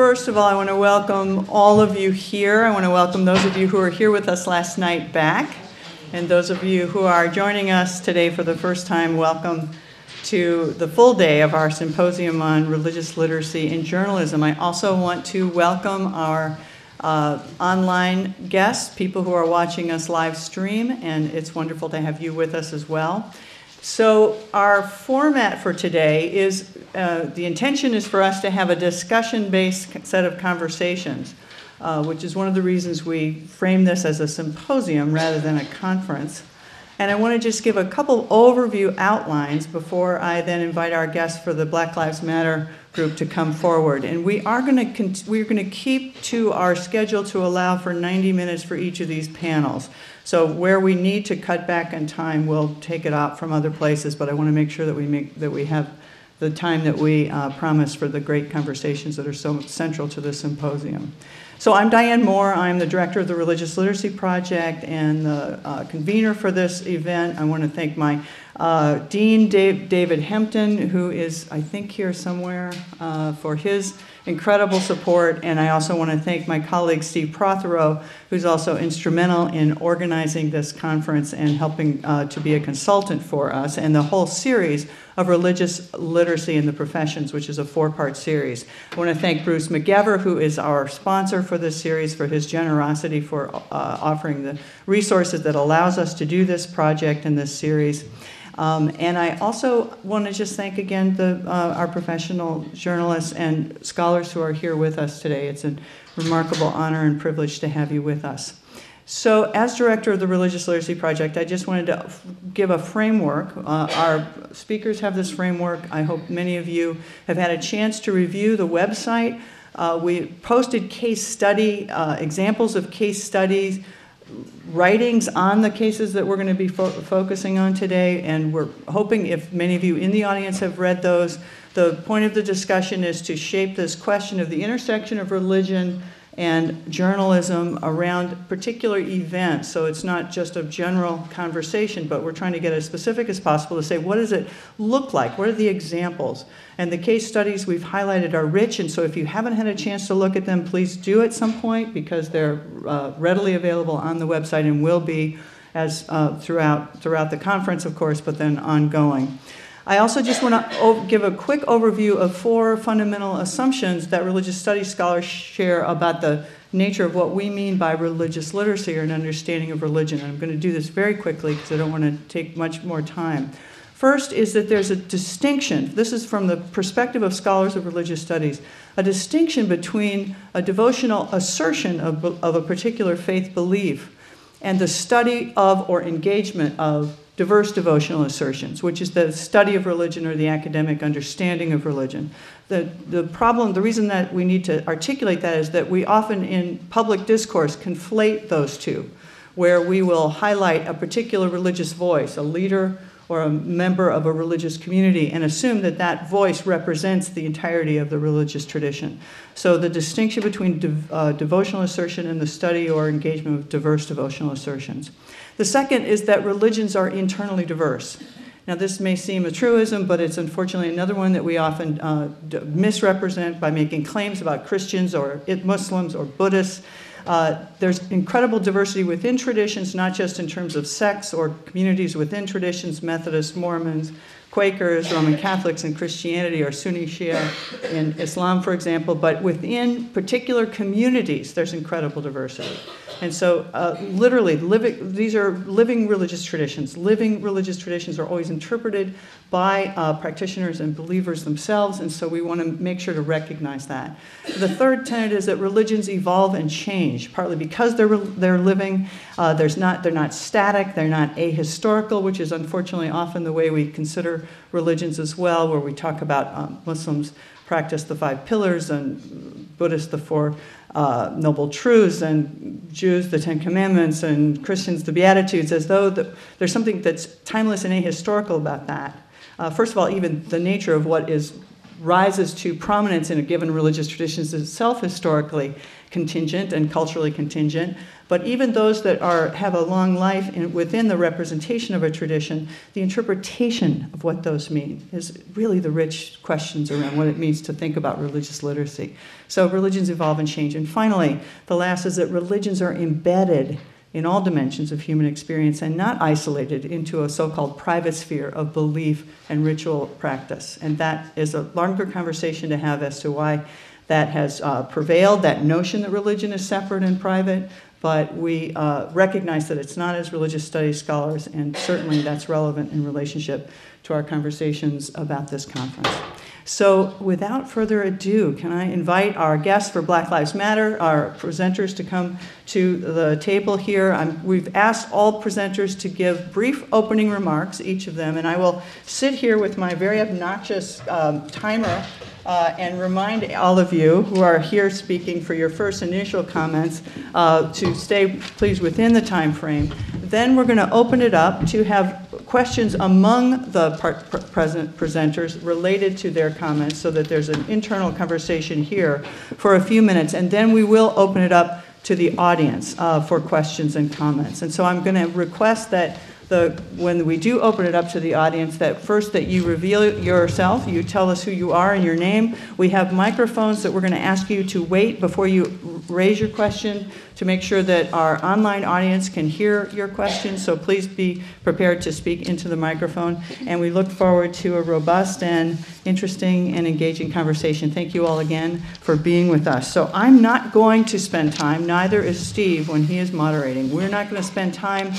First of all, I want to welcome all of you here. I want to welcome those of you who were here with us last night back. And those of you who are joining us today for the first time, welcome to the full day of our symposium on religious literacy in journalism. I also want to welcome our uh, online guests, people who are watching us live stream, and it's wonderful to have you with us as well. So, our format for today is uh, the intention is for us to have a discussion based set of conversations, uh, which is one of the reasons we frame this as a symposium rather than a conference. And I want to just give a couple overview outlines before I then invite our guests for the Black Lives Matter group to come forward. And we are going to we're going to keep to our schedule to allow for 90 minutes for each of these panels. So where we need to cut back in time, we'll take it out from other places. But I want to make sure that we make that we have the time that we uh, promise for the great conversations that are so central to this symposium. So I'm Diane Moore. I'm the director of the Religious Literacy Project and the uh, convener for this event. I want to thank my uh, Dean Dave, David Hempton, who is, I think, here somewhere, uh, for his incredible support. And I also want to thank my colleague Steve Prothero, who's also instrumental in organizing this conference and helping uh, to be a consultant for us and the whole series of religious literacy in the professions, which is a four part series. I want to thank Bruce McEver, who is our sponsor for this series, for his generosity for uh, offering the resources that allows us to do this project and this series. Um, and I also want to just thank again the, uh, our professional journalists and scholars who are here with us today. It's a remarkable honor and privilege to have you with us. So, as director of the Religious Literacy Project, I just wanted to give a framework. Uh, our speakers have this framework. I hope many of you have had a chance to review the website. Uh, we posted case study, uh, examples of case studies, writings on the cases that we're going to be fo- focusing on today, and we're hoping if many of you in the audience have read those, the point of the discussion is to shape this question of the intersection of religion and journalism around particular events. So it's not just a general conversation, but we're trying to get as specific as possible to say what does it look like? What are the examples? And the case studies we've highlighted are rich, and so if you haven't had a chance to look at them, please do at some point because they're uh, readily available on the website and will be as uh, throughout throughout the conference, of course, but then ongoing. I also just want to give a quick overview of four fundamental assumptions that religious studies scholars share about the nature of what we mean by religious literacy or an understanding of religion. And I'm going to do this very quickly because I don't want to take much more time. First is that there's a distinction, this is from the perspective of scholars of religious studies, a distinction between a devotional assertion of, of a particular faith belief and the study of or engagement of diverse devotional assertions, which is the study of religion or the academic understanding of religion. The, the problem, the reason that we need to articulate that is that we often in public discourse conflate those two, where we will highlight a particular religious voice, a leader or a member of a religious community and assume that that voice represents the entirety of the religious tradition. So the distinction between uh, devotional assertion and the study or engagement of diverse devotional assertions. The second is that religions are internally diverse. Now, this may seem a truism, but it's unfortunately another one that we often uh, misrepresent by making claims about Christians or Muslims or Buddhists. Uh, there's incredible diversity within traditions, not just in terms of sects or communities within traditions, Methodists, Mormons, Quakers, Roman Catholics, and Christianity, or Sunni Shia in Islam, for example, but within particular communities, there's incredible diversity. And so, uh, literally, living, these are living religious traditions. Living religious traditions are always interpreted by uh, practitioners and believers themselves, and so we want to make sure to recognize that. The third tenet is that religions evolve and change, partly because they're, they're living. Uh, there's not, they're not static, they're not ahistorical, which is unfortunately often the way we consider religions as well, where we talk about um, Muslims practice the five pillars and Buddhists the four uh, Noble Truths, and Jews the Ten Commandments, and Christians the Beatitudes, as though the, there's something that's timeless and ahistorical about that. Uh, first of all, even the nature of what is rises to prominence in a given religious tradition is itself historically contingent and culturally contingent, but even those that are, have a long life in, within the representation of a tradition, the interpretation of what those mean is really the rich questions around what it means to think about religious literacy. So religions evolve and change. And finally, the last is that religions are embedded in all dimensions of human experience and not isolated into a so called private sphere of belief and ritual practice. And that is a longer conversation to have as to why that has uh, prevailed, that notion that religion is separate and private, but we uh, recognize that it's not as religious studies scholars, and certainly that's relevant in relationship to our conversations about this conference. So, without further ado, can I invite our guests for Black Lives Matter, our presenters, to come to the table here? I'm, we've asked all presenters to give brief opening remarks, each of them, and I will sit here with my very obnoxious um, timer uh, and remind all of you who are here speaking for your first initial comments uh, to stay, please, within the time frame. Then we're going to open it up to have questions among the present presenters related to their comments so that there's an internal conversation here for a few minutes. And then we will open it up to the audience uh, for questions and comments. And so I'm going to request that the, when we do open it up to the audience, that first that you reveal yourself, you tell us who you are and your name. We have microphones that we're going to ask you to wait before you raise your question to make sure that our online audience can hear your questions, So please be prepared to speak into the microphone. And we look forward to a robust and interesting and engaging conversation. Thank you all again for being with us. So I'm not going to spend time, neither is Steve when he is moderating. We're not going to spend time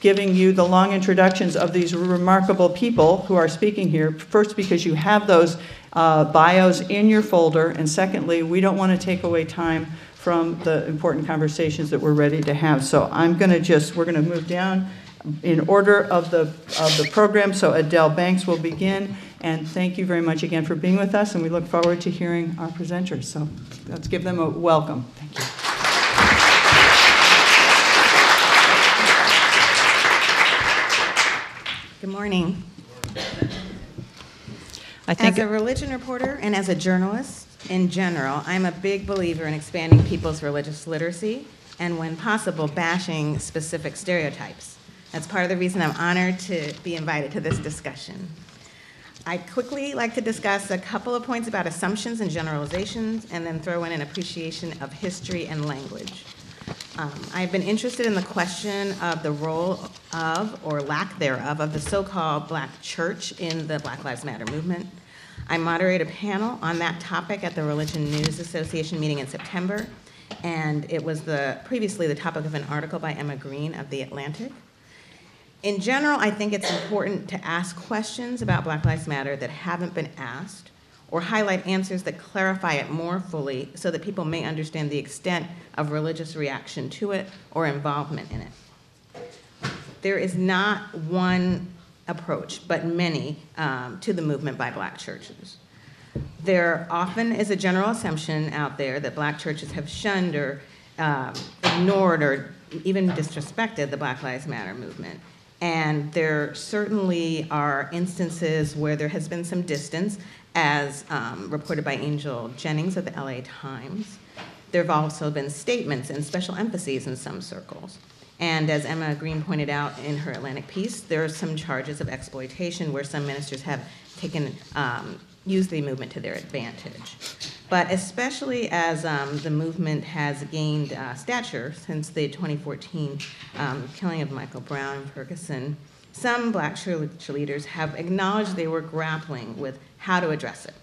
giving you the long introductions of these remarkable people who are speaking here. First, because you have those uh, bios in your folder, and secondly, we don't want to take away time from the important conversations that we're ready to have. So I'm going to just, we're going to move down in order of the, of the program. So Adelle Banks will begin. And thank you very much again for being with us, and we look forward to hearing our presenters. So let's give them a welcome. Thank you. Good morning. I think as a religion reporter and as a journalist in general, I'm a big believer in expanding people's religious literacy and, when possible, bashing specific stereotypes. That's part of the reason I'm honored to be invited to this discussion. I'd quickly like to discuss a couple of points about assumptions and generalizations, and then throw in an appreciation of history and language. Um, I've been interested in the question of the role of, or lack thereof, of the so called black church in the Black Lives Matter movement. I moderate a panel on that topic at the Religion News Association meeting in September, and it was the, previously the topic of an article by Emma Green of The Atlantic. In general, I think it's important to ask questions about Black Lives Matter that haven't been asked or highlight answers that clarify it more fully so that people may understand the extent of religious reaction to it or involvement in it. There is not one approach, but many um, to the movement by black churches. There often is a general assumption out there that black churches have shunned or um, ignored or even disrespected the Black Lives Matter movement. And there certainly are instances where there has been some distance, as um, reported by Angel Jennings of the LA Times. There have also been statements and special emphases in some circles. And as Emma Green pointed out in her Atlantic piece, there are some charges of exploitation where some ministers have taken um, used the movement to their advantage. But especially as um, the movement has gained uh, stature since the 2014 um, killing of Michael Brown in Ferguson, some black cheerleaders have acknowledged they were grappling with how to address it.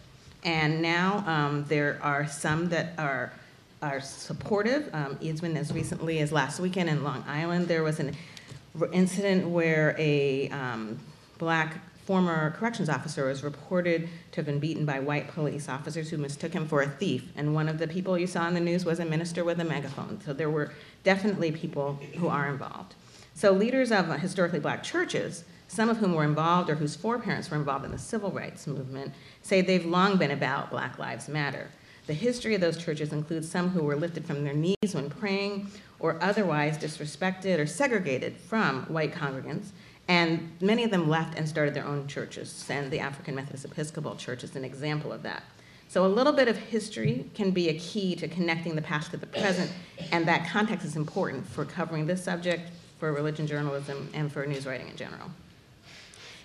And now um, there are some that are are supportive. Um, even as recently as last weekend in Long Island, there was an incident where a um, black former corrections officer was reported to have been beaten by white police officers who mistook him for a thief. And one of the people you saw in the news was a minister with a megaphone. So there were definitely people who are involved. So leaders of historically black churches, some of whom were involved or whose foreparents were involved in the civil rights movement, say they've long been about Black Lives Matter. The history of those churches includes some who were lifted from their knees when praying or otherwise disrespected or segregated from white congregants, and many of them left and started their own churches, and the African Methodist Episcopal Church is an example of that. So a little bit of history can be a key to connecting the past to the present, and that context is important for covering this subject, for religion journalism, and for news writing in general.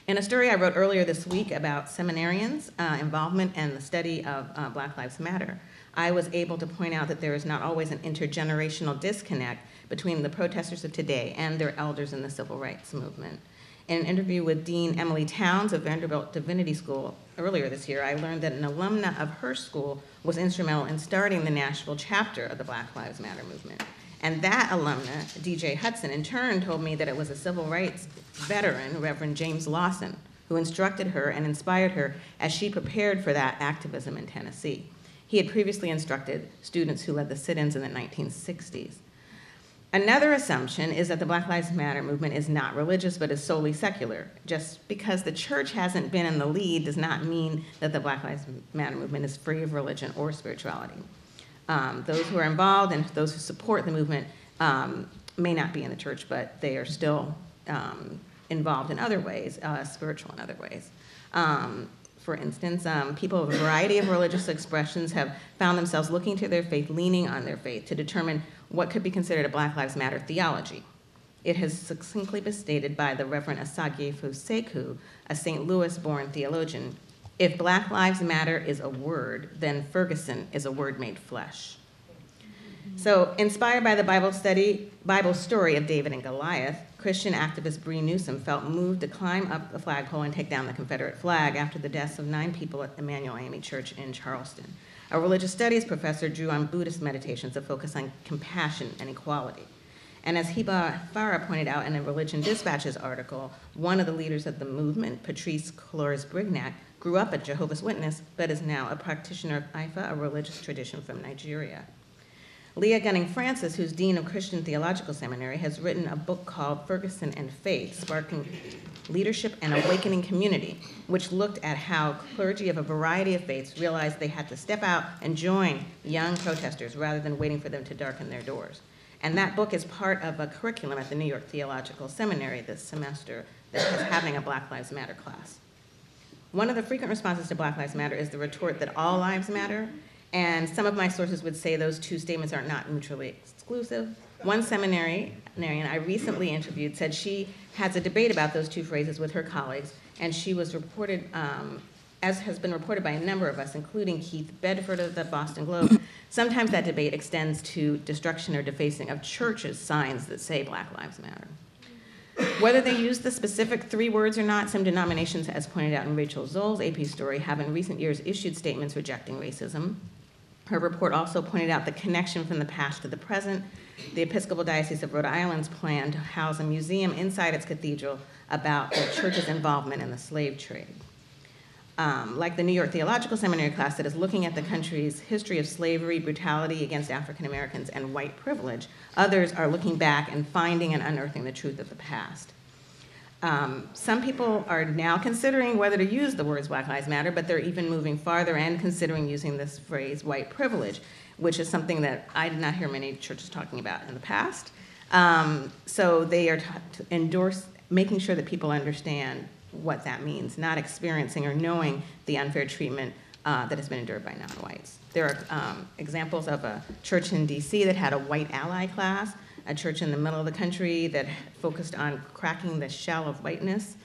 In a story I wrote earlier this week about seminarians' uh, involvement and the study of uh, Black Lives Matter, I was able to point out that there is not always an intergenerational disconnect between the protesters of today and their elders in the civil rights movement. In an interview with Dean Emilie Townes of Vanderbilt Divinity School earlier this year, I learned that an alumna of her school was instrumental in starting the Nashville chapter of the Black Lives Matter movement. And that alumna, DJ Hudson, in turn told me that it was a civil rights veteran, Reverend James Lawson, who instructed her and inspired her as she prepared for that activism in Tennessee. He had previously instructed students who led the sit ins in the 1960s. Another assumption is that the Black Lives Matter movement is not religious but is solely secular. Just because the church hasn't been in the lead does not mean that the Black Lives Matter movement is free of religion or spirituality. Um, those who are involved and those who support the movement um, may not be in the church, but they are still um, involved in other ways, uh, spiritual in other ways. Um, for instance, um, people of a variety of religious expressions have found themselves looking to their faith, leaning on their faith to determine what could be considered a Black Lives Matter theology. It has succinctly been stated by the Reverend Osagyefo Sekou, a St. Louis born theologian if Black Lives Matter is a word, then Ferguson is a word made flesh. So, inspired by the Bible study, Bible story of David and Goliath, Christian activist Bree Newsom felt moved to climb up the flagpole and take down the Confederate flag after the deaths of nine people at Emanuel AME Church in Charleston. A religious studies professor drew on Buddhist meditations that focus on compassion and equality. And as Hebah Farrag pointed out in a Religion Dispatches article, one of the leaders of the movement, Patrisse Cullors Brignac, grew up a Jehovah's Witness, but is now a practitioner of Ifa, a religious tradition from Nigeria. Leah Gunning Francis, who's Dean of Christian Theological Seminary, has written a book called Ferguson and Faith Sparking Leadership and Awakening Community, which looked at how clergy of a variety of faiths realized they had to step out and join young protesters rather than waiting for them to darken their doors. And that book is part of a curriculum at the New York Theological Seminary this semester that is having a Black Lives Matter class. One of the frequent responses to Black Lives Matter is the retort that all lives matter, and some of my sources would say those two statements are not mutually exclusive. One seminarian I recently interviewed said she has a debate about those two phrases with her colleagues, and she was reported, um, as has been reported by a number of us, including Keith Bedford of the Boston Globe, sometimes that debate extends to destruction or defacing of churches' signs that say Black Lives Matter. Whether they use the specific three words or not, some denominations, as pointed out in Rachel Zoll's AP story, have in recent years issued statements rejecting racism. Her report also pointed out the connection from the past to the present. The Episcopal Diocese of Rhode Island's plan to house a museum inside its cathedral about the church's involvement in the slave trade um, like the New York Theological Seminary class that is looking at the country's history of slavery, brutality against African Americans, and white privilege, others are looking back and finding and unearthing the truth of the past. Um, some people are now considering whether to use the words Black Lives Matter, but they're even moving farther and considering using this phrase white privilege, which is something that I did not hear many churches talking about in the past. Um, so they are to endorse making sure that people understand what that means, not experiencing or knowing the unfair treatment uh, that has been endured by non-whites. There are um, examples of a church in DC that had a white ally class, a church in the middle of the country that focused on cracking the shell of whiteness,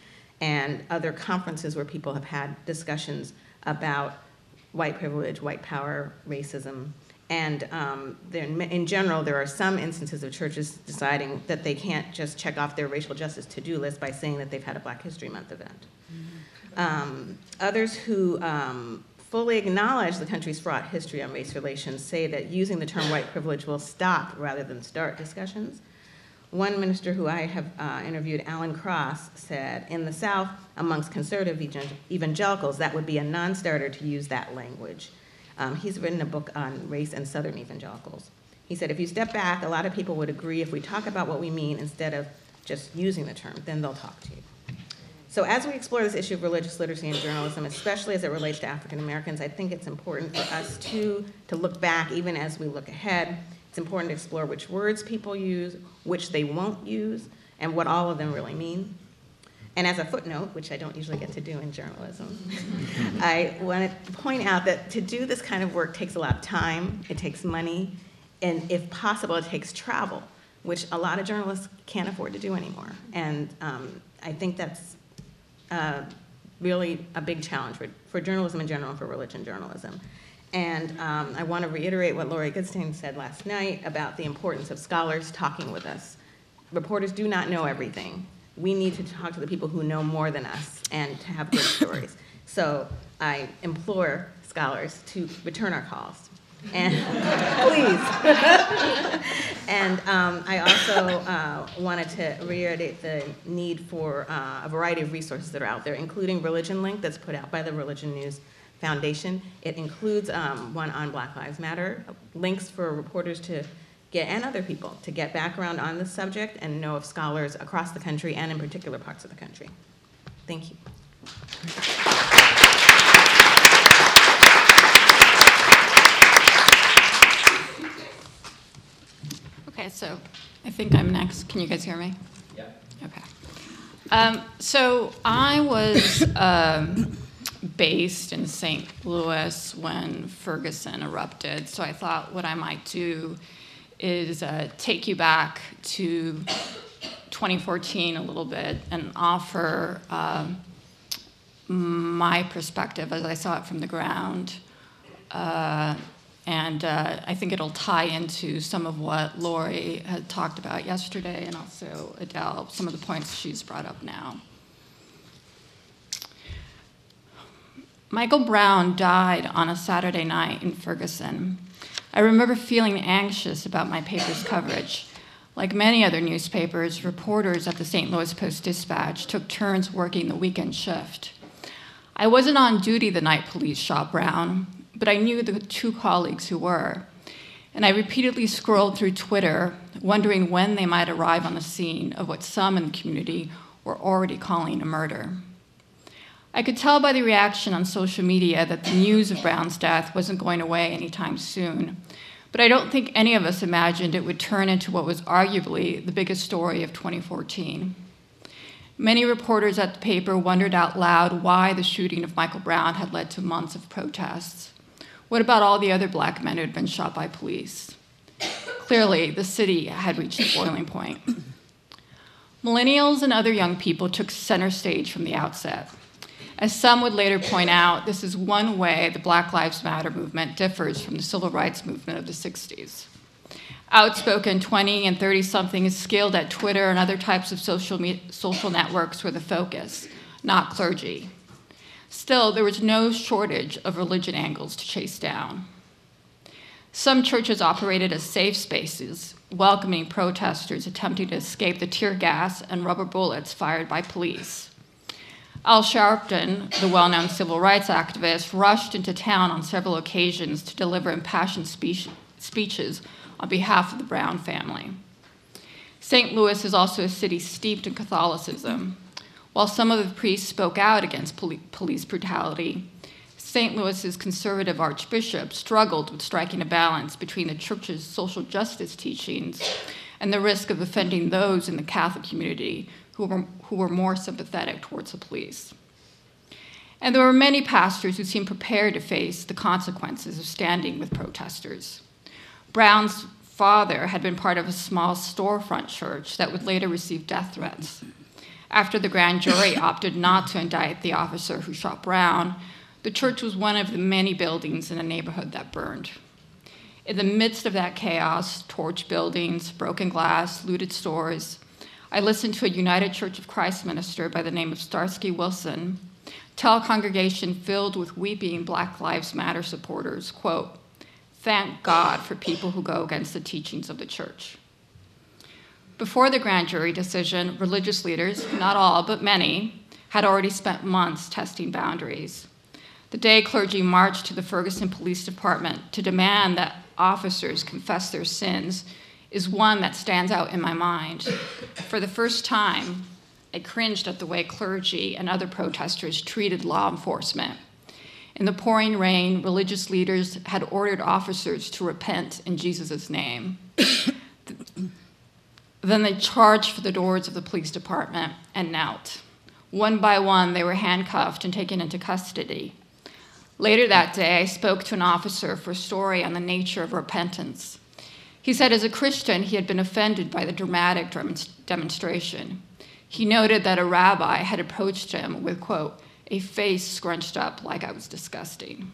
and other conferences where people have had discussions about white privilege, white power, racism, and um, in general, there are some instances of churches deciding that they can't just check off their racial justice to-do list by saying that they've had a Black History Month event. Mm-hmm. Um, others who um, fully acknowledge the country's fraught history on race relations say that using the term white privilege will stop rather than start discussions. One minister who I have uh, interviewed, Alan Cross, said, in the South, amongst conservative evangelicals, that would be a non starter to use that language. Um, he's written a book on race and Southern evangelicals. He said, if you step back, a lot of people would agree if we talk about what we mean instead of just using the term, then they'll talk to you. So as we explore this issue of religious literacy in journalism, especially as it relates to African Americans, I think it's important for us too to look back even as we look ahead. It's important to explore which words people use, which they won't use, and what all of them really mean. And as a footnote, which I don't usually get to do in journalism, I want to point out that to do this kind of work takes a lot of time, it takes money, and if possible, it takes travel, which a lot of journalists can't afford to do anymore. And um, I think that's uh, really a big challenge for, for journalism in general and for religion journalism. And um, I want to reiterate what Laurie Goodstein said last night about the importance of scholars talking with us. Reporters do not know everything. We need to talk to the people who know more than us and to have good stories. So I implore scholars to return our calls. And please. and um, I also uh, wanted to reiterate the need for uh, a variety of resources that are out there, including Religion Link that's put out by the Religion News Foundation. It includes um, one on Black Lives Matter, links for reporters to get, and other people, to get background on the subject and know of scholars across the country and in particular parts of the country. Thank you. Okay, so I think I'm next. Can you guys hear me? Yeah. Okay. Um, so I was um, based in St. Louis when Ferguson erupted. So I thought what I might do is uh, take you back to 2014 a little bit and offer um, my perspective as I saw it from the ground. Uh, and uh, I think it'll tie into some of what Laurie had talked about yesterday and also Adelle, some of the points she's brought up now. Michael Brown died on a Saturday night in Ferguson. I remember feeling anxious about my paper's coverage. Like many other newspapers, reporters at the St. Louis Post Dispatch took turns working the weekend shift. I wasn't on duty the night police shot Brown, but I knew the two colleagues who were. And I repeatedly scrolled through Twitter, wondering when they might arrive on the scene of what some in the community were already calling a murder. I could tell by the reaction on social media that the news of Brown's death wasn't going away anytime soon. But I don't think any of us imagined it would turn into what was arguably the biggest story of 2014. Many reporters at the paper wondered out loud why the shooting of Michael Brown had led to months of protests. What about all the other black men who had been shot by police? Clearly, the city had reached a boiling point. Millennials and other young people took center stage from the outset. As some would later point out, this is one way the Black Lives Matter movement differs from the civil rights movement of the 60s. Outspoken 20 and 30 somethings skilled at Twitter and other types of social, me- social networks were the focus, not clergy. Still, there was no shortage of religion angles to chase down. Some churches operated as safe spaces, welcoming protesters attempting to escape the tear gas and rubber bullets fired by police. Al Sharpton, the well known civil rights activist, rushed into town on several occasions to deliver impassioned speech, speeches on behalf of the Brown family. St. Louis is also a city steeped in Catholicism. While some of the priests spoke out against poli- police brutality, St. Louis's conservative archbishop struggled with striking a balance between the church's social justice teachings and the risk of offending those in the Catholic community who were, who were more sympathetic towards the police. And there were many pastors who seemed prepared to face the consequences of standing with protesters. Brown's father had been part of a small storefront church that would later receive death threats. After the grand jury opted not to indict the officer who shot Brown, the church was one of the many buildings in the neighborhood that burned. In the midst of that chaos, torched buildings, broken glass, looted stores, I listened to a United Church of Christ minister by the name of Starsky Wilson tell a congregation filled with weeping Black Lives Matter supporters, quote, thank God for people who go against the teachings of the church. Before the grand jury decision, religious leaders, not all, but many, had already spent months testing boundaries. The day clergy marched to the Ferguson Police Department to demand that officers confess their sins is one that stands out in my mind. For the first time, I cringed at the way clergy and other protesters treated law enforcement. In the pouring rain, religious leaders had ordered officers to repent in Jesus' name. then they charged for the doors of the police department and knelt. One by one, they were handcuffed and taken into custody. Later that day, I spoke to an officer for a story on the nature of repentance. He said, as a Christian, he had been offended by the dramatic demonstration. He noted that a rabbi had approached him with, quote, a face scrunched up like I was disgusting.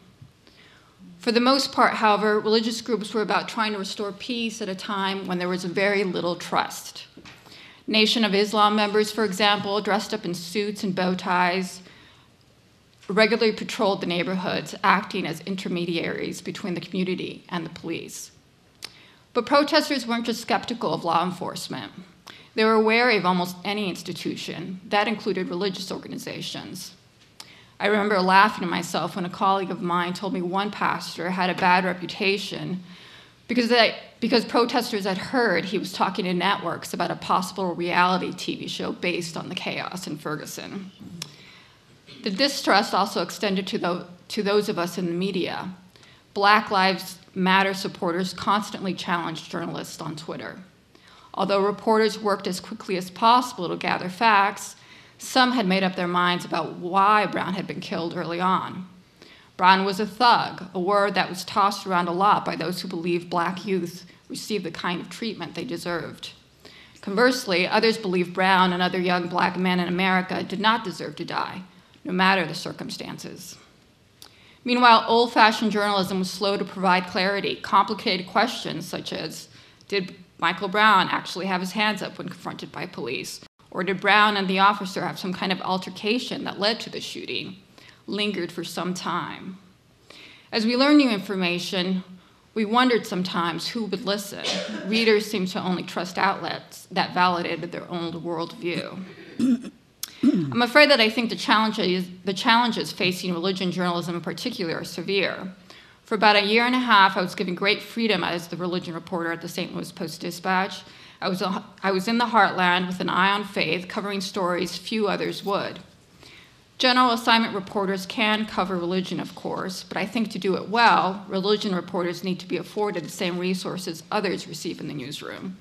For the most part, however, religious groups were about trying to restore peace at a time when there was very little trust. Nation of Islam members, for example, dressed up in suits and bow ties, regularly patrolled the neighborhoods, acting as intermediaries between the community and the police. But protesters weren't just skeptical of law enforcement. They were wary of almost any institution. That included religious organizations. I remember laughing to myself when a colleague of mine told me one pastor had a bad reputation because, they, because protesters had heard he was talking to networks about a possible reality TV show based on the chaos in Ferguson. The distrust also extended to, the, to those of us in the media. Black Lives Matter supporters constantly challenged journalists on Twitter. Although reporters worked as quickly as possible to gather facts, some had made up their minds about why Brown had been killed early on. Brown was a thug, a word that was tossed around a lot by those who believed black youth received the kind of treatment they deserved. Conversely, others believed Brown and other young black men in America did not deserve to die, no matter the circumstances. Meanwhile, old fashioned journalism was slow to provide clarity. Complicated questions such as Did Michael Brown actually have his hands up when confronted by police? Or did Brown and the officer have some kind of altercation that led to the shooting? Lingered for some time. As we learned new information, we wondered sometimes who would listen. Readers seemed to only trust outlets that validated their own worldview. I'm afraid that I think the challenges, the challenges facing religion journalism in particular are severe. For about a year and a half, I was given great freedom as the religion reporter at the St. Louis Post Dispatch. I was, I was in the heartland with an eye on faith, covering stories few others would. General assignment reporters can cover religion, of course, but I think to do it well, religion reporters need to be afforded the same resources others receive in the newsroom.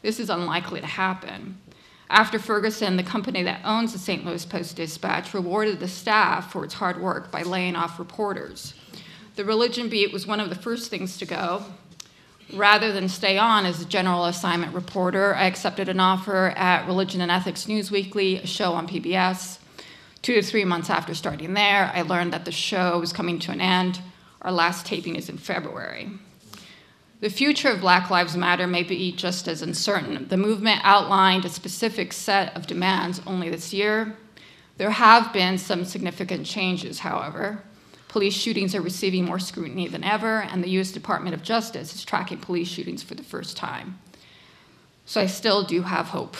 This is unlikely to happen. After Ferguson, the company that owns the St. Louis Post Dispatch rewarded the staff for its hard work by laying off reporters. The religion beat was one of the first things to go, Rather than stay on as a general assignment reporter, I accepted an offer at Religion and Ethics News Weekly, a show on PBS. Two to three months after starting there, I learned that the show was coming to an end. Our last taping is in February. The future of Black Lives Matter may be just as uncertain. The movement outlined a specific set of demands only this year. There have been some significant changes, however. Police shootings are receiving more scrutiny than ever, and the US Department of Justice is tracking police shootings for the first time. So I still do have hope.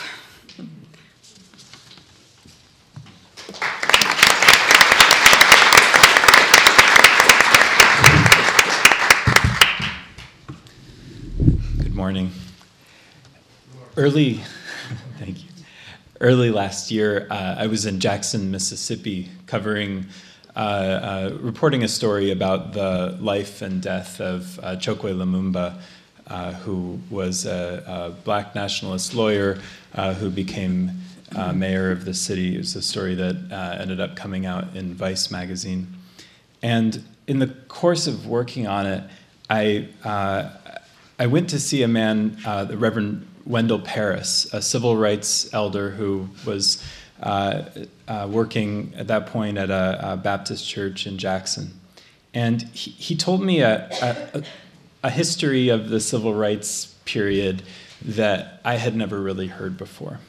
Good morning. Early, thank you. Early last year, uh, I was in Jackson, Mississippi, covering uh, uh, reporting a story about the life and death of uh, Chokwe Lumumba, uh, who was a, a, black nationalist lawyer uh, who became mayor of the city. It was a story that ended up coming out in Vice magazine. And in the course of working on it, I, I went to see a man, the Reverend Wendell Paris, a civil rights elder who was uh, uh, working at that point at a, a, Baptist church in Jackson. And he, he told me a, a, a, history of the civil rights period that I had never really heard before.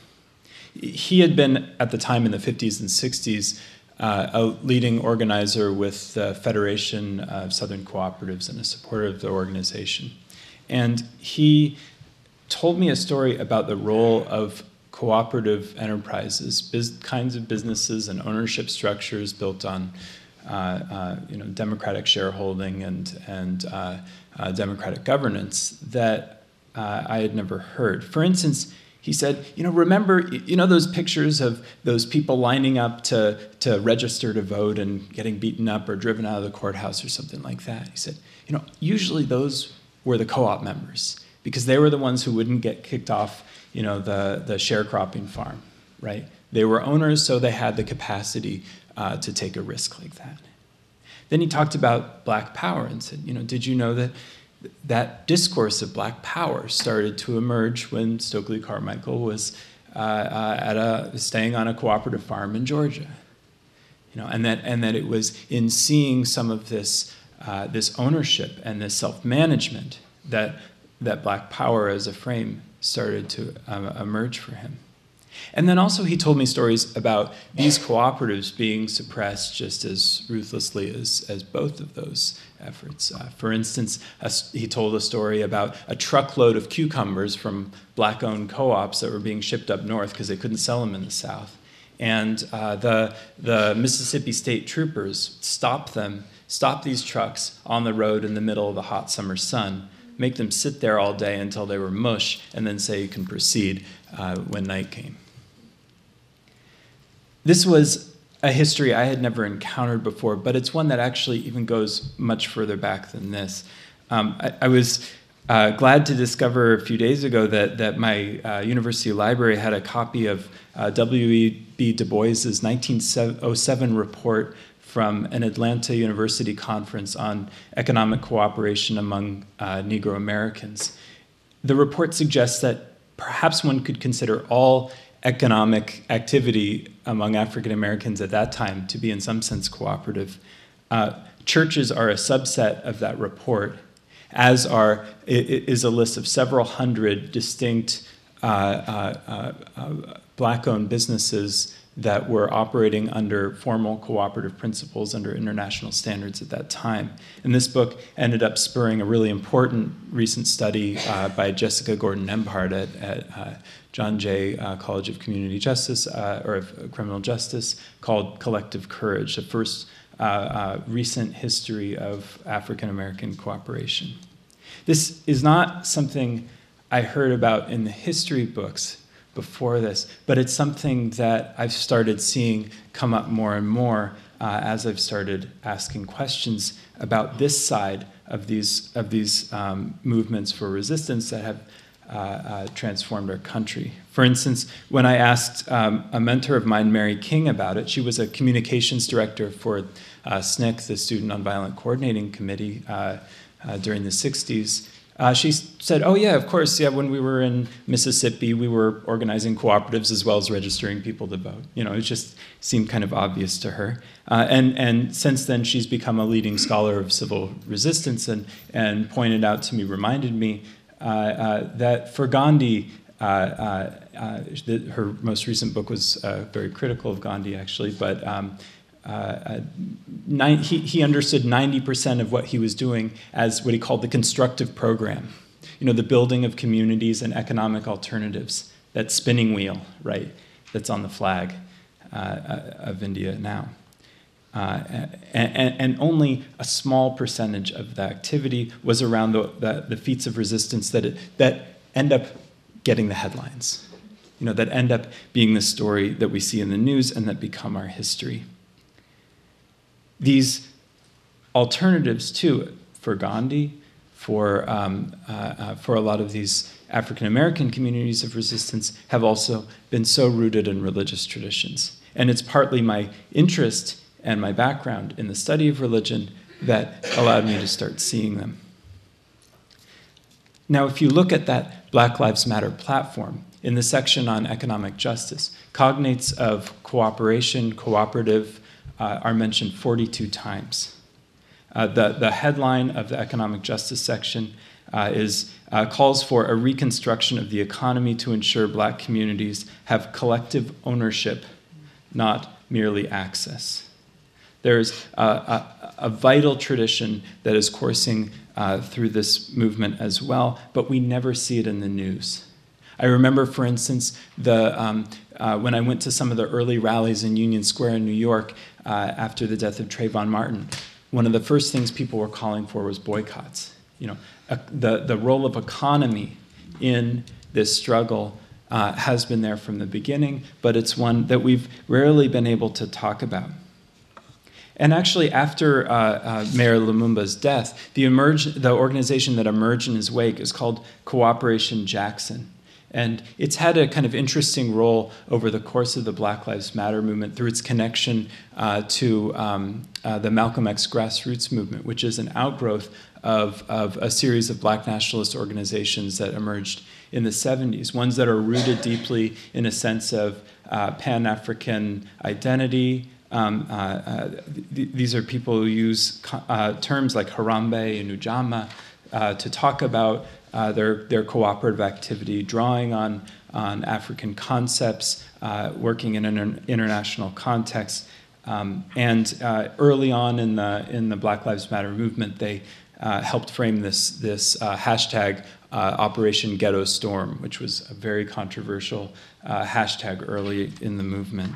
He had been, at the time in the 50s and 60s, uh, a leading organizer with the Federation of Southern Cooperatives and a supporter of the organization. And he told me a story about the role of cooperative enterprises, biz, kinds of businesses and ownership structures built on uh, uh, you know, democratic shareholding and, and uh, uh democratic governance that uh, I had never heard. For instance, he said, you know, remember, you know those pictures of those people lining up to, to register to vote and getting beaten up or driven out of the courthouse or something like that? He said, you know, usually those were the co-op members because they were the ones who wouldn't get kicked off you know, the, the sharecropping farm. right? They were owners, so they had the capacity uh, to take a risk like that. Then he talked about black power and said, you know, did you know that that discourse of black power started to emerge when Stokely Carmichael was uh, uh, at a, staying on a cooperative farm in Georgia? You know, and that, and that it was in seeing some of this, uh, this ownership and this self-management that, that black power as a frame started to um, emerge for him. And then also, he told me stories about these cooperatives being suppressed just as ruthlessly as, as both of those efforts. Uh, for instance, a, he told a story about a truckload of cucumbers from black owned co ops that were being shipped up north because they couldn't sell them in the South. And uh, the, the Mississippi State Troopers stopped them, stopped these trucks on the road in the middle of the hot summer sun make them sit there all day until they were mush, and then say you can proceed uh, when night came. This was a history I had never encountered before, but it's one that actually even goes much further back than this. Um, I, I, was uh, glad to discover a few days ago that, that my uh, university library had a copy of uh, W.E.B. Du Bois's 1907 report from an Atlanta University conference on economic cooperation among uh, Negro Americans. The report suggests that perhaps one could consider all economic activity among African Americans at that time to be, in some sense, cooperative. Uh, churches are a subset of that report, as are is a list of several hundred distinct uh, uh, uh, uh black-owned businesses that were operating under formal cooperative principles under international standards at that time. And this book ended up spurring a really important recent study uh, by Jessica Gordon Nembhard at, at uh, John Jay uh, College of Community Justice uh, or of Criminal Justice called Collective Courage, the first uh, uh, recent history of African American cooperation. This is not something I heard about in the history books before this, but it's something that I've started seeing come up more and more uh, as I've started asking questions about this side of these of these um, movements for resistance that have uh, uh, transformed our country. For instance, when I asked um, a mentor of mine, Mary King, about it, she was a communications director for uh, SNCC, the Student Nonviolent Coordinating Committee, uh, uh, during the 60s. Uh, she said, Oh, yeah, of course. Yeah, when we were in Mississippi, we were organizing cooperatives as well as registering people to vote. You know, it just seemed kind of obvious to her. Uh, and, and since then, she's become a leading scholar of civil resistance and, and pointed out to me, reminded me uh, uh that for Gandhi, uh, uh, the, her most recent book was very critical of Gandhi, actually, but um, uh, nine, he, he understood 90% of what he was doing as what he called the constructive program. You know, the building of communities and economic alternatives, that spinning wheel, right, that's on the flag uh, uh of India now. Uh, and, and, only a small percentage of the activity was around the, the, the feats of resistance that, it, that end up getting the headlines, you know, that end up being the story that we see in the news and that become our history these alternatives too for Gandhi, for, um, uh, uh, for a lot of these African American communities of resistance have also been so rooted in religious traditions. And it's partly my interest and my background in the study of religion that allowed me to start seeing them. Now, if you look at that Black Lives Matter platform, in the section on economic justice, cognates of cooperation, cooperative, uh, are mentioned 42 times. Uh, the, the headline of the economic justice section uh, is uh, calls for a reconstruction of the economy to ensure black communities have collective ownership, not merely access. There's a, a, a vital tradition that is coursing uh, through this movement as well, but we never see it in the news. I remember, for instance, the, um, uh, when I went to some of the early rallies in Union Square in New York, uh, after the death of Trayvon Martin, one of the first things people were calling for was boycotts. You know, uh, the, the role of economy in this struggle uh, has been there from the beginning, but it's one that we've rarely been able to talk about. And actually, after uh, uh, Mayor Lumumba's death, the, emerge, the organization that emerged in his wake is called Cooperation Jackson. And it's had a kind of interesting role over the course of the Black Lives Matter movement through its connection uh, to um, uh, the Malcolm X grassroots movement, which is an outgrowth of, of a series of black nationalist organizations that emerged in the 70s, ones that are rooted deeply in a sense of uh, Pan African identity. Um, uh, uh, th- these are people who use uh, terms like Harambee and Ujamaa uh, to talk about uh, their, their cooperative activity, drawing on, on African concepts, working in an international context. Um, and early on in the, in the Black Lives Matter movement, they uh, helped frame this, this uh, hashtag uh, Operation Ghetto Storm, which was a very controversial uh, hashtag early in the movement.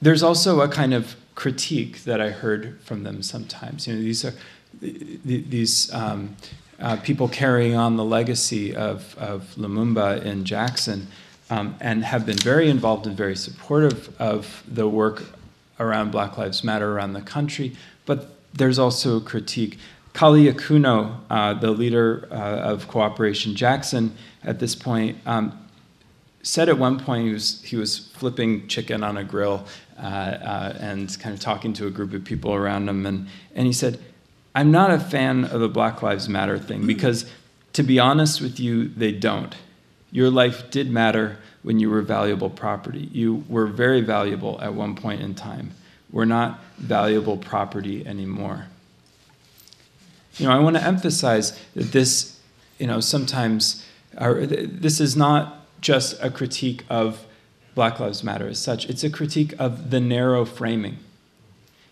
There's also a kind of critique that I heard from them sometimes. You know, these are these um, uh, people carrying on the legacy of, of Lumumba in Jackson um, and have been very involved and very supportive of the work around Black Lives Matter around the country, but there's also critique. Kali Akuno, uh, the leader uh, of Cooperation Jackson, at this point, um, said at one point he was, he was flipping chicken on a grill uh, uh, and kind of talking to a group of people around him. And, and he said, I'm not a fan of the Black Lives Matter thing because, to be honest with you, they don't. Your life did matter when you were valuable property. You were very valuable at one point in time. We're not valuable property anymore. You know, I want to emphasize that this, you know, sometimes our, this is not just a critique of Black Lives Matter as such. It's a critique of the narrow framing,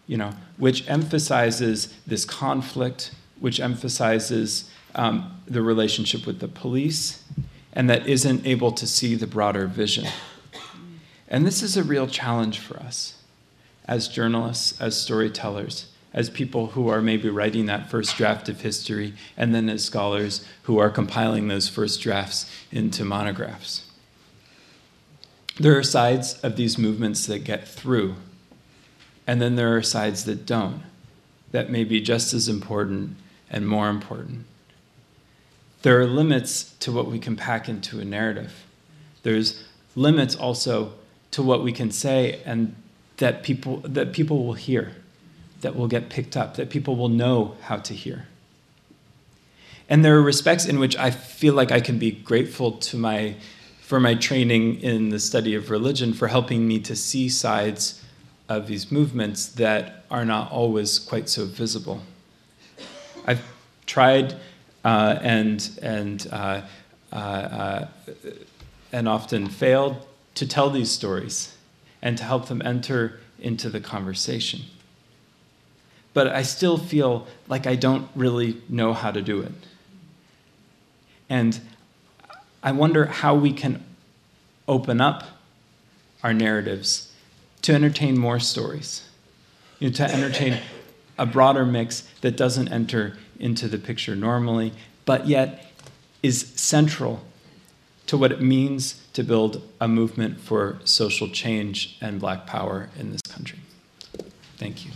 you know, which emphasizes this conflict, which emphasizes um, the relationship with the police, and that isn't able to see the broader vision. And this is a real challenge for us as journalists, as storytellers, as people who are maybe writing that first draft of history, and then as scholars who are compiling those first drafts into monographs. There are sides of these movements that get through, and then there are sides that don't, that may be just as important and more important. There are limits to what we can pack into a narrative. There's limits also to what we can say and that people, that people will hear, that will get picked up, that people will know how to hear. And there are respects in which I feel like I can be grateful to my, for my training in the study of religion for helping me to see sides of these movements that are not always quite so visible. I've tried uh, and, and, uh, uh, uh and often failed to tell these stories and to help them enter into the conversation. But I still feel like I don't really know how to do it. And I wonder how we can open up our narratives to entertain more stories, you know, to entertain a broader mix that doesn't enter into the picture normally, but yet is central to what it means to build a movement for social change and black power in this country. Thank you.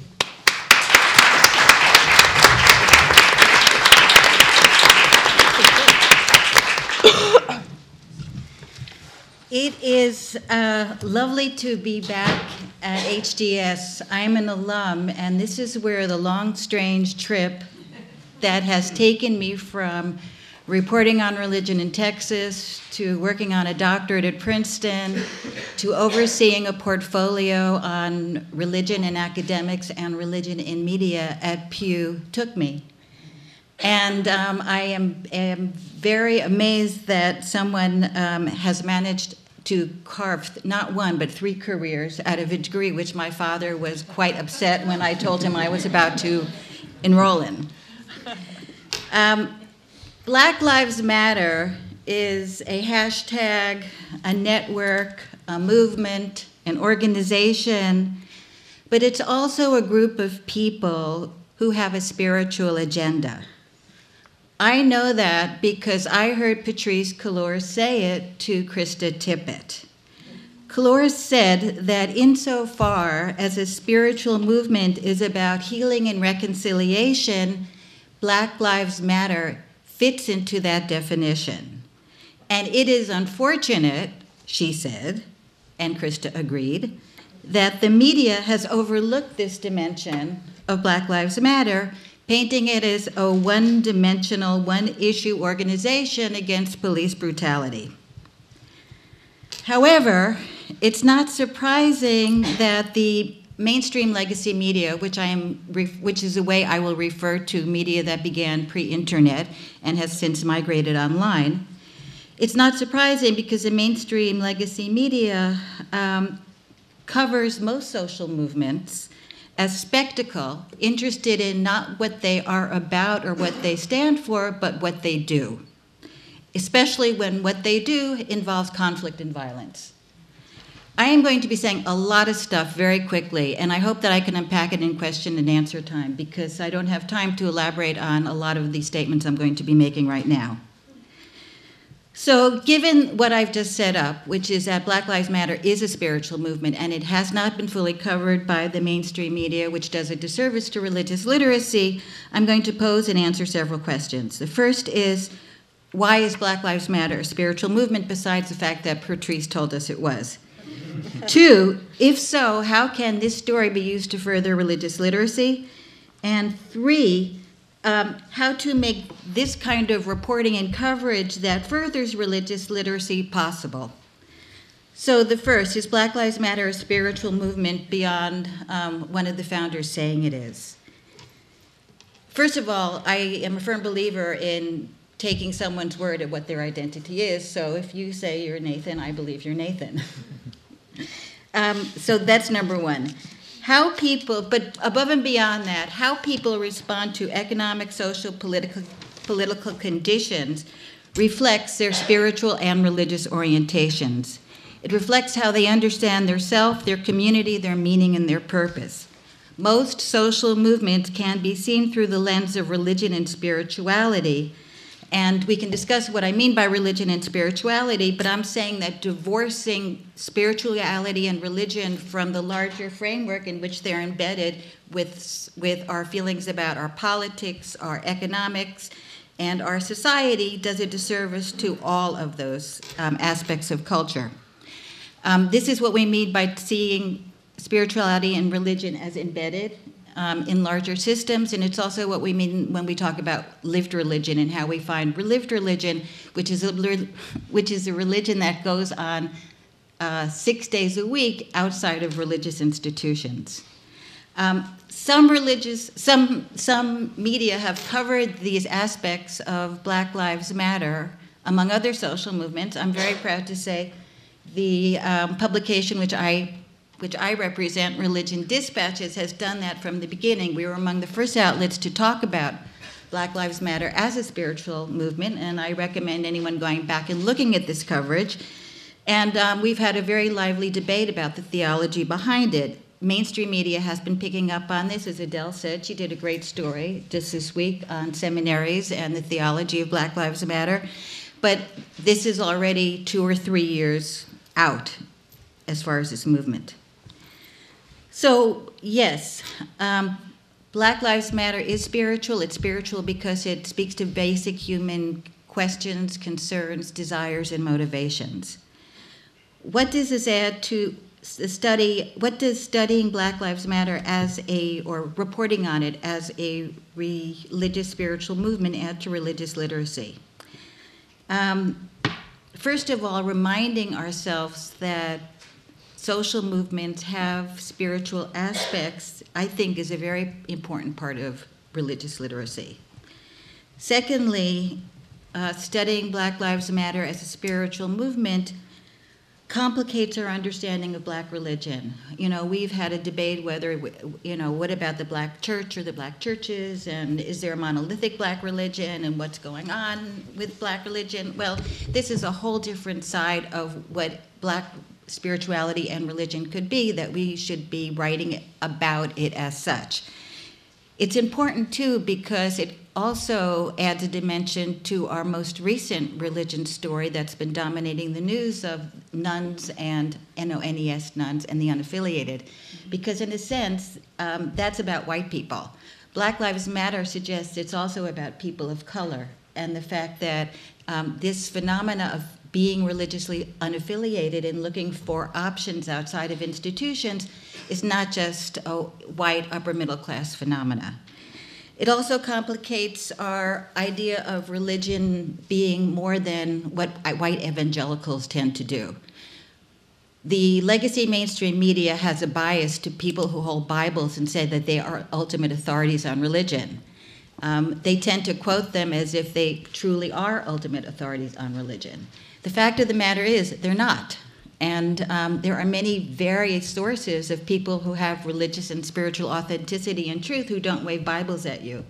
It is uh, lovely to be back at HDS. I'm an alum, and this is where the long, strange trip that has taken me from reporting on religion in Texas, to working on a doctorate at Princeton, to overseeing a portfolio on religion and academics and religion in media at Pew took me. And um, I am, am, very amazed that someone um, has managed to carve not one but three careers out of a degree which my father was quite upset when I told him I was about to enroll in. Um, Black Lives Matter is a hashtag, a network, a movement, an organization, but it's also a group of people who have a spiritual agenda. I know that because I heard Patrisse Cullors say it to Krista Tippett. Cullors said that insofar as a spiritual movement is about healing and reconciliation, Black Lives Matter fits into that definition. And it is unfortunate, she said, and Krista agreed, that the media has overlooked this dimension of Black Lives Matter, painting it as a one dimensional, one issue organization against police brutality. However, it's not surprising that the mainstream legacy media, which I am, which is a way I will refer to media that began pre-internet and has since migrated online. It's not surprising because the mainstream legacy media um, covers most social movements as spectacle, interested in not what they are about or what they stand for, but what they do, especially when what they do involves conflict and violence. I am going to be saying a lot of stuff very quickly, and I hope that I can unpack it in question and answer time because I don't have time to elaborate on a lot of these statements I'm going to be making right now. So, given what I've just set up, which is that Black Lives Matter is a spiritual movement and it has not been fully covered by the mainstream media, which does a disservice to religious literacy, I'm going to pose and answer several questions. The first is why is Black Lives Matter a spiritual movement besides the fact that Patrisse told us it was? Two, if so, how can this story be used to further religious literacy? And three, um, how to make this kind of reporting and coverage that furthers religious literacy possible. So, the first is Black Lives Matter a spiritual movement beyond um, one of the founders saying it is? First of all, I am a firm believer in taking someone's word at what their identity is. So, if you say you're Nathan, I believe you're Nathan. Um, so that's number one. How people, but above and beyond that, how people respond to economic, social, political, political conditions reflects their spiritual and religious orientations. It reflects how they understand their self, their community, their meaning, and their purpose. Most social movements can be seen through the lens of religion and spirituality, and we can discuss what I mean by religion and spirituality, but I'm saying that divorcing spirituality and religion from the larger framework in which they're embedded with, with our feelings about our politics, our economics, and our society does a disservice to all of those um, aspects of culture. Um, this is what we mean by seeing spirituality and religion as embedded um, in larger systems, and it's also what we mean when we talk about lived religion and how we find lived religion, which is a which is a religion that goes on uh, six days a week outside of religious institutions. Um, some religious, some some media have covered these aspects of Black Lives Matter, among other social movements. I'm very proud to say the um, publication which I which I represent, Religion Dispatches, has done that from the beginning. We were among the first outlets to talk about Black Lives Matter as a spiritual movement, and I recommend anyone going back and looking at this coverage. And um, we've had a very lively debate about the theology behind it. Mainstream media has been picking up on this, as Adelle said. She did a great story just this week on seminaries and the theology of Black Lives Matter. But this is already two or three years out as far as this movement. So, yes, um, Black Lives Matter is spiritual. It's spiritual because it speaks to basic human questions, concerns, desires, and motivations. What does this add to the study? What does studying Black Lives Matter as a, or reporting on it as a religious spiritual movement add to religious literacy? Um, first of all, reminding ourselves that social movements have spiritual aspects, I think is a very important part of religious literacy. Secondly, uh, studying Black Lives Matter as a spiritual movement complicates our understanding of black religion. You know, we've had a debate whether, you know, what about the black church or the black churches, and is there a monolithic black religion, and what's going on with black religion? Well, this is a whole different side of what black spirituality and religion could be, that we should be writing about it as such. It's important too because it also adds a dimension to our most recent religion story that's been dominating the news of nones and NONES nuns and the unaffiliated. Because, in a sense, um, that's about white people. Black Lives Matter suggests it's also about people of color and the fact that um, this phenomena of being religiously unaffiliated and looking for options outside of institutions is not just a white upper middle class phenomena. It also complicates our idea of religion being more than what white evangelicals tend to do. The legacy mainstream media has a bias to people who hold Bibles and say that they are ultimate authorities on religion. Um, they tend to quote them as if they truly are ultimate authorities on religion. The fact of the matter is, they're not. And um, there are many various sources of people who have religious and spiritual authenticity and truth who don't wave Bibles at you.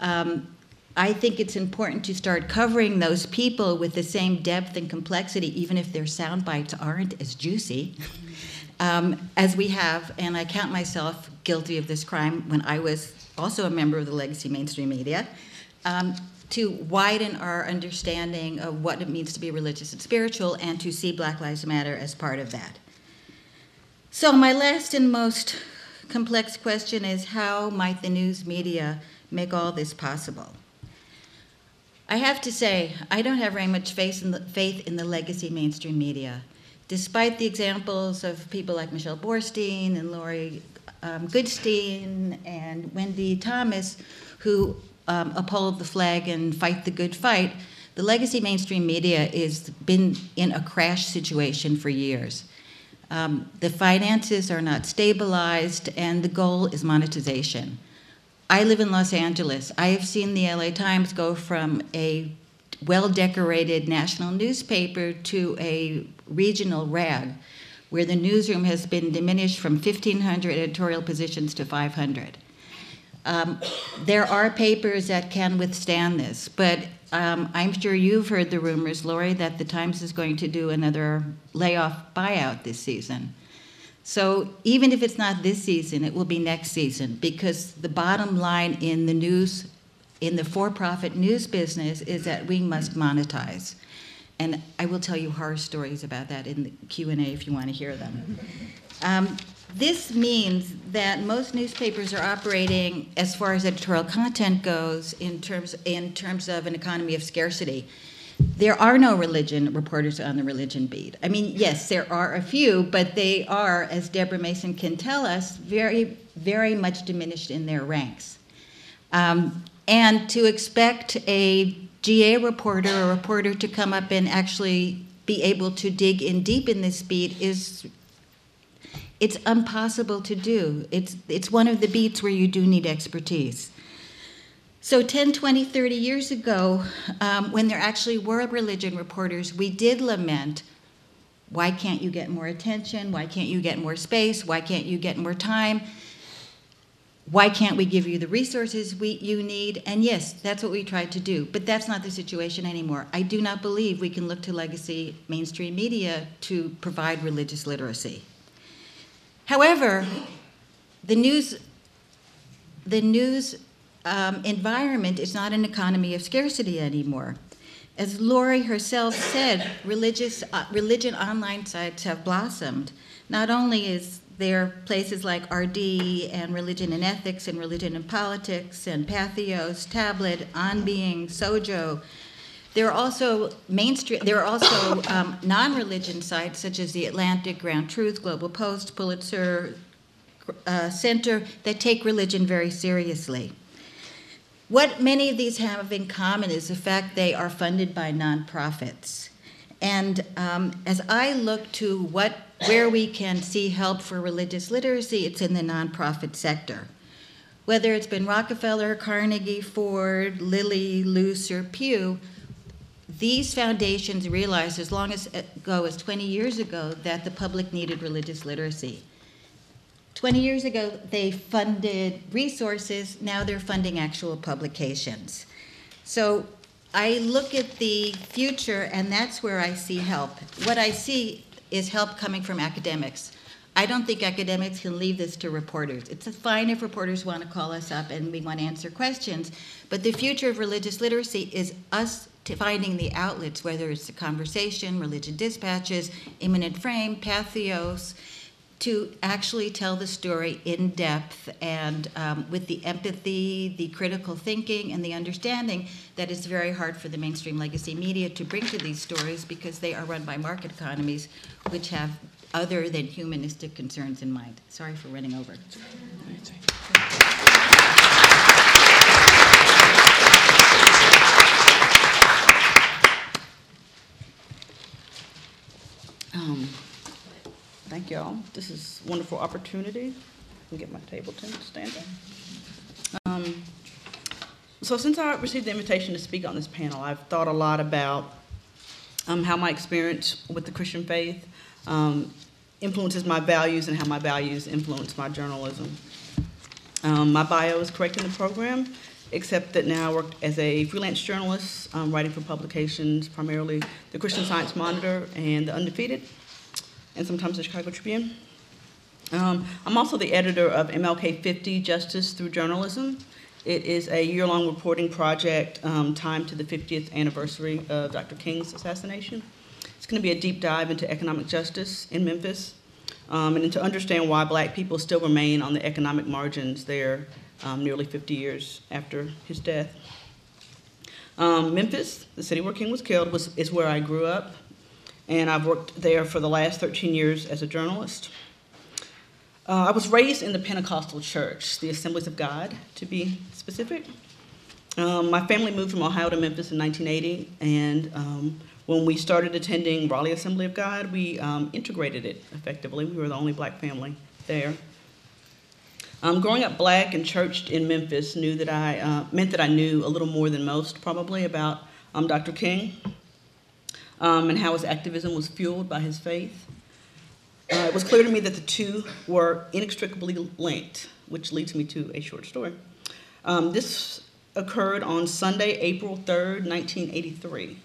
Um, I think it's important to start covering those people with the same depth and complexity, even if their sound bites aren't as juicy, um, as we have. And I count myself guilty of this crime when I was also a member of the legacy mainstream media. Um, to widen our understanding of what it means to be religious and spiritual and to see Black Lives Matter as part of that. So, my last and most complex question is how might the news media make all this possible? I have to say, I don't have very much faith in the, faith in the legacy mainstream media. Despite the examples of people like Michelle Boorstein and Laurie um, Goodstein and Wendi Thomas, who um, uphold the flag and fight the good fight, the legacy mainstream media has been in a crash situation for years. Um, the finances are not stabilized, and the goal is monetization. I live in Los Angeles. I have seen the LA Times go from a well decorated national newspaper to a regional rag, where the newsroom has been diminished from 1,500 editorial positions to 500. Um, there are papers that can withstand this, but um, I'm sure you've heard the rumors, Laurie, that the Times is going to do another layoff buyout this season. So even if it's not this season, it will be next season because the bottom line in the news, in the for-profit news business, is that we must monetize. And I will tell you horror stories about that in the Q and A if you want to hear them. Um, this means that most newspapers are operating, as far as editorial content goes, in terms, in terms of an economy of scarcity. There are no religion reporters on the religion beat. I mean, yes, there are a few, but they are, as Deborah Mason can tell us, very, very much diminished in their ranks. Um, and to expect a GA reporter a reporter to come up and actually be able to dig in deep in this beat is it's impossible to do. It's, it's one of the beats where you do need expertise. So 10, 20, 30 years ago, um, when there actually were religion reporters, we did lament, why can't you get more attention? Why can't you get more space? Why can't you get more time? Why can't we give you the resources we, you need? And yes, that's what we tried to do, but that's not the situation anymore. I do not believe we can look to legacy mainstream media to provide religious literacy. However, the news, the news um, environment is not an economy of scarcity anymore. As Laurie herself said, religious, uh, religion online sites have blossomed. Not only is there places like RD and Religion and Ethics and Religion and Politics and Patheos, Tablet, On Being, Sojo, there are also mainstream. There are also um, non-religion sites such as the Atlantic, Ground Truth, Global Post, Pulitzer uh, Center that take religion very seriously. What many of these have in common is the fact they are funded by nonprofits. And um, as I look to what where we can see help for religious literacy, it's in the nonprofit sector. Whether it's been Rockefeller, Carnegie, Ford, Lilly, Luce, or Pew, these foundations realized as long ago as 20 years ago that the public needed religious literacy. 20 years ago, they funded resources, now they're funding actual publications. So I look at the future, and that's where I see help. What I see is help coming from academics. I don't think academics can leave this to reporters. It's fine if reporters want to call us up and we want to answer questions, but the future of religious literacy is us finding the outlets, whether it's the conversation, religion dispatches, immanent frame, Patheos, to actually tell the story in depth and um, with the empathy, the critical thinking, and the understanding that it's very hard for the mainstream legacy media to bring to these stories because they are run by market economies which have other than humanistic concerns in mind. Sorry for running over. Um, Thank y'all. This is a wonderful opportunity. I Can get my table to stand up. Um, So since I received the invitation to speak on this panel, I've thought a lot about um, how my experience with the Christian faith um, influences my values and how my values influence my journalism. Um, my bio is correct in the program, except that now I work as a freelance journalist, um, writing for publications, primarily the Christian Science Monitor and the Undefeated, and sometimes the Chicago Tribune. Um, I'm also the editor of MLK 50 Justice Through Journalism. It is a year long reporting project um, timed to the 50th anniversary of Dr. King's assassination. It's going to be a deep dive into economic justice in Memphis um, and to understand why black people still remain on the economic margins there um, nearly 50 years after his death. Um, Memphis, the city where King was killed, was, is where I grew up, and I've worked there for the last 13 years as a journalist. Uh, I was raised in the Pentecostal church, the Assemblies of God, to be specific. Um, my family moved from Ohio to Memphis in 1980, and um, when we started attending Raleigh Assembly of God, we um, integrated it effectively. We were the only black family there. Um, growing up black and churched in Memphis knew that I uh, meant that I knew a little more than most, probably, about um, Dr. King um, and how his activism was fueled by his faith. Uh, it was clear to me that the two were inextricably linked, which leads me to a short story. Um, this occurred on Sunday, April 3rd, 1983.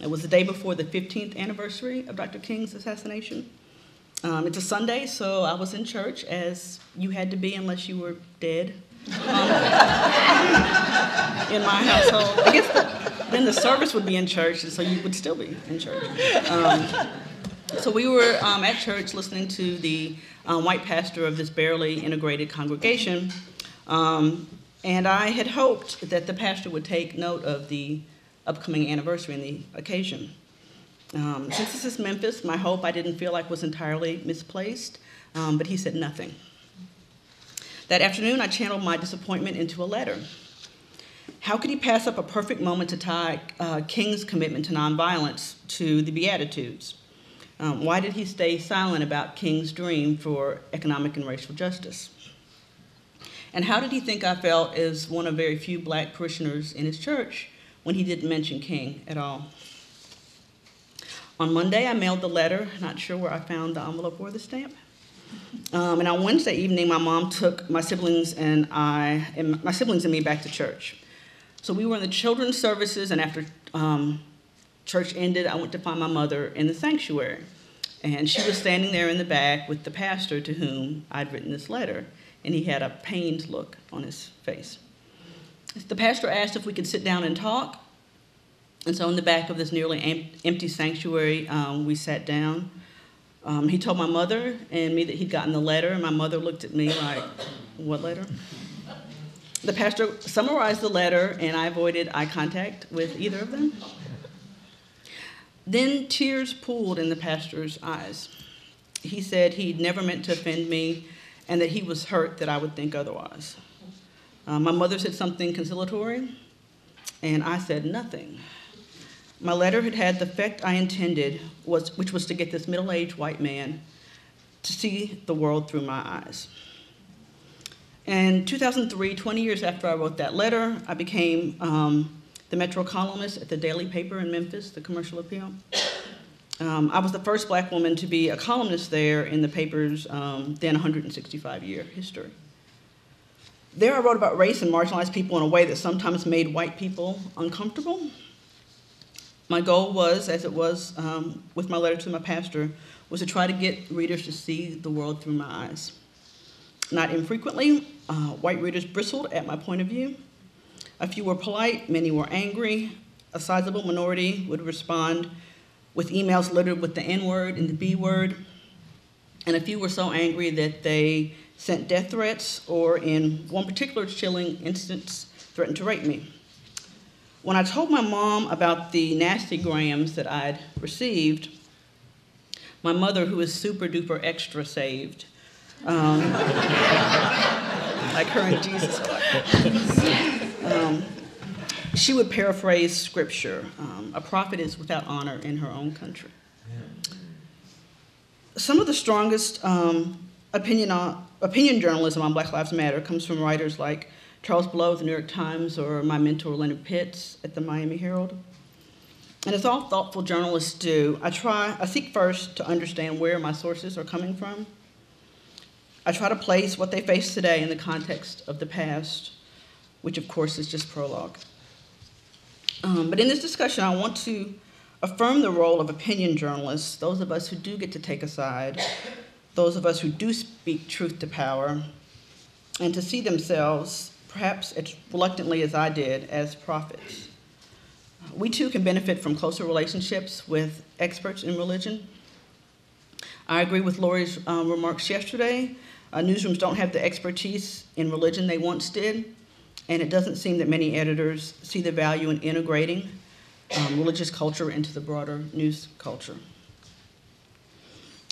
It was the day before the 15th anniversary of Dr. King's assassination. Um, it's a Sunday, so I was in church as you had to be unless you were dead um, in my household. I guess the, then the service would be in church, and so you would still be in church. Um, so we were um, at church listening to the um, white pastor of this barely integrated congregation, um, and I had hoped that the pastor would take note of the upcoming anniversary and the occasion. Um, since this is Memphis, my hope I didn't feel like was entirely misplaced, um, but he said nothing. That afternoon, I channeled my disappointment into a letter. How could he pass up a perfect moment to tie uh, King's commitment to nonviolence to the Beatitudes? Um, why did he stay silent about King's dream for economic and racial justice? And how did he think I felt as one of very few black parishioners in his church when he didn't mention King at all? On Monday, I mailed the letter, not sure where I found the envelope or the stamp. Um, and on Wednesday evening, my mom took my siblings and I, and my siblings and me back to church. So we were in the children's services, and after um, church ended, I went to find my mother in the sanctuary. And she was standing there in the back with the pastor to whom I'd written this letter, and he had a pained look on his face. The pastor asked if we could sit down and talk, and so in the back of this nearly em- empty sanctuary, um, we sat down. Um, he told my mother and me that he'd gotten the letter, and my mother looked at me like, What letter? The pastor summarized the letter, and I avoided eye contact with either of them. Then tears pooled in the pastor's eyes. He said he'd never meant to offend me and that he was hurt that I would think otherwise. Uh, my mother said something conciliatory, and I said nothing. My letter had had the effect I intended, was, which was to get this middle aged white man to see the world through my eyes. In 2003, 20 years after I wrote that letter, I became um, the Metro columnist at the daily paper in Memphis, the Commercial Appeal. Um, I was the first black woman to be a columnist there in the paper's um, then 165 year history. There, I wrote about race and marginalized people in a way that sometimes made white people uncomfortable. My goal was, as it was um, with my letter to my pastor, was to try to get readers to see the world through my eyes. Not infrequently, uh, white readers bristled at my point of view. A few were polite, many were angry. A sizable minority would respond with emails littered with the N word and the B word. and a few were so angry that they sent death threats, or in one particular chilling instance, threatened to rape me. When I told my mom about the nasty grams that I'd received, my mother, who is super duper extra saved, um, like her and Jesus um, she would paraphrase scripture um, A prophet is without honor in her own country. Some of the strongest um, opinion, on, opinion journalism on Black Lives Matter comes from writers like Charles Blow of the New York Times or my mentor Leonard Pitts at the Miami Herald. And as all thoughtful journalists do, I try, I seek first to understand where my sources are coming from. I try to place what they face today in the context of the past, which of course is just prologue. Um, but in this discussion, I want to affirm the role of opinion journalists, those of us who do get to take a side, those of us who do speak truth to power, and to see themselves, perhaps as reluctantly as I did, as prophets. We too can benefit from closer relationships with experts in religion. I agree with Laurie's um, remarks yesterday. Uh, newsrooms don't have the expertise in religion they once did, and it doesn't seem that many editors see the value in integrating um, religious culture into the broader news culture.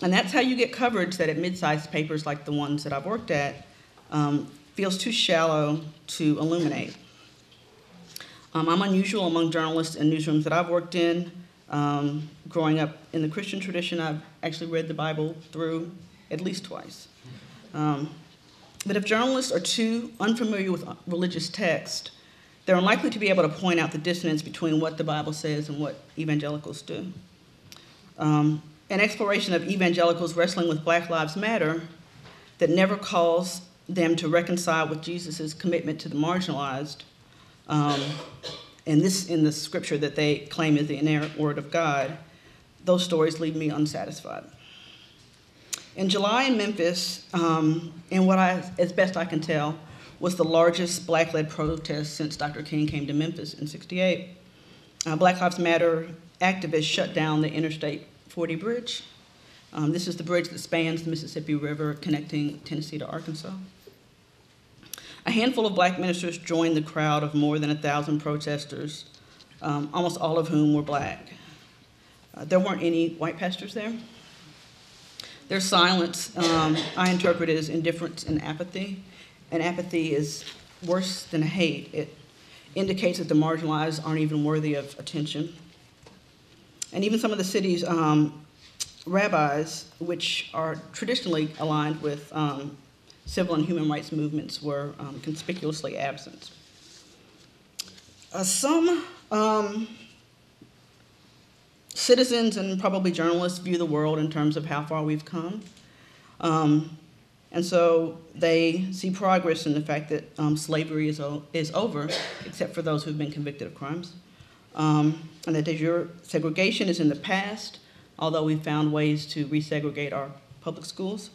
And that's how you get coverage that at mid-sized papers like the ones that I've worked at um, feels too shallow to illuminate. Um, I'm unusual among journalists and newsrooms that I've worked in. Um, growing up in the Christian tradition, I've actually read the Bible through at least twice. Um, but if journalists are too unfamiliar with religious text, they're unlikely to be able to point out the dissonance between what the Bible says and what evangelicals do. Um, an exploration of evangelicals wrestling with Black Lives Matter that never calls them to reconcile with Jesus' commitment to the marginalized, um, and this in the scripture that they claim is the inerrant word of God, those stories leave me unsatisfied. In July in Memphis, um, what I, as best I can tell, was the largest black led protest since Dr. King came to Memphis in 68. Uh, black Lives Matter activists shut down the Interstate 40 bridge. Um, this is the bridge that spans the Mississippi River connecting Tennessee to Arkansas. A handful of black ministers joined the crowd of more than a thousand protesters, um, almost all of whom were black. Uh, there weren't any white pastors there. Their silence um, I interpret as indifference and apathy and apathy is worse than hate. It indicates that the marginalized aren't even worthy of attention. And even some of the city's um, rabbis, which are traditionally aligned with um, civil and human rights movements, were um, conspicuously absent. Uh, some um, citizens and probably journalists view the world in terms of how far we've come. Um, and so they see progress in the fact that um, slavery is, is over, except for those who've been convicted of crimes. Um, and that de jure segregation is in the past, although we've found ways to resegregate our public schools.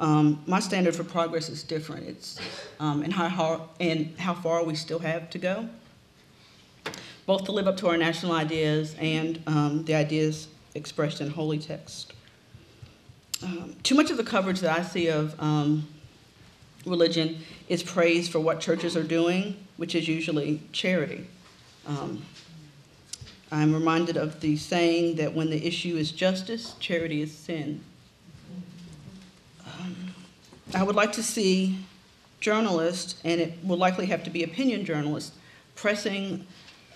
Um, my standard for progress is different. It's um, and how, and how far we still have to go, both to live up to our national ideas and um, the ideas expressed in holy text. Um, too much of the coverage that I see of um, religion is praise for what churches are doing, which is usually charity. Um, I'm reminded of the saying that when the issue is justice, charity is sin. I would like to see journalists, and it will likely have to be opinion journalists, pressing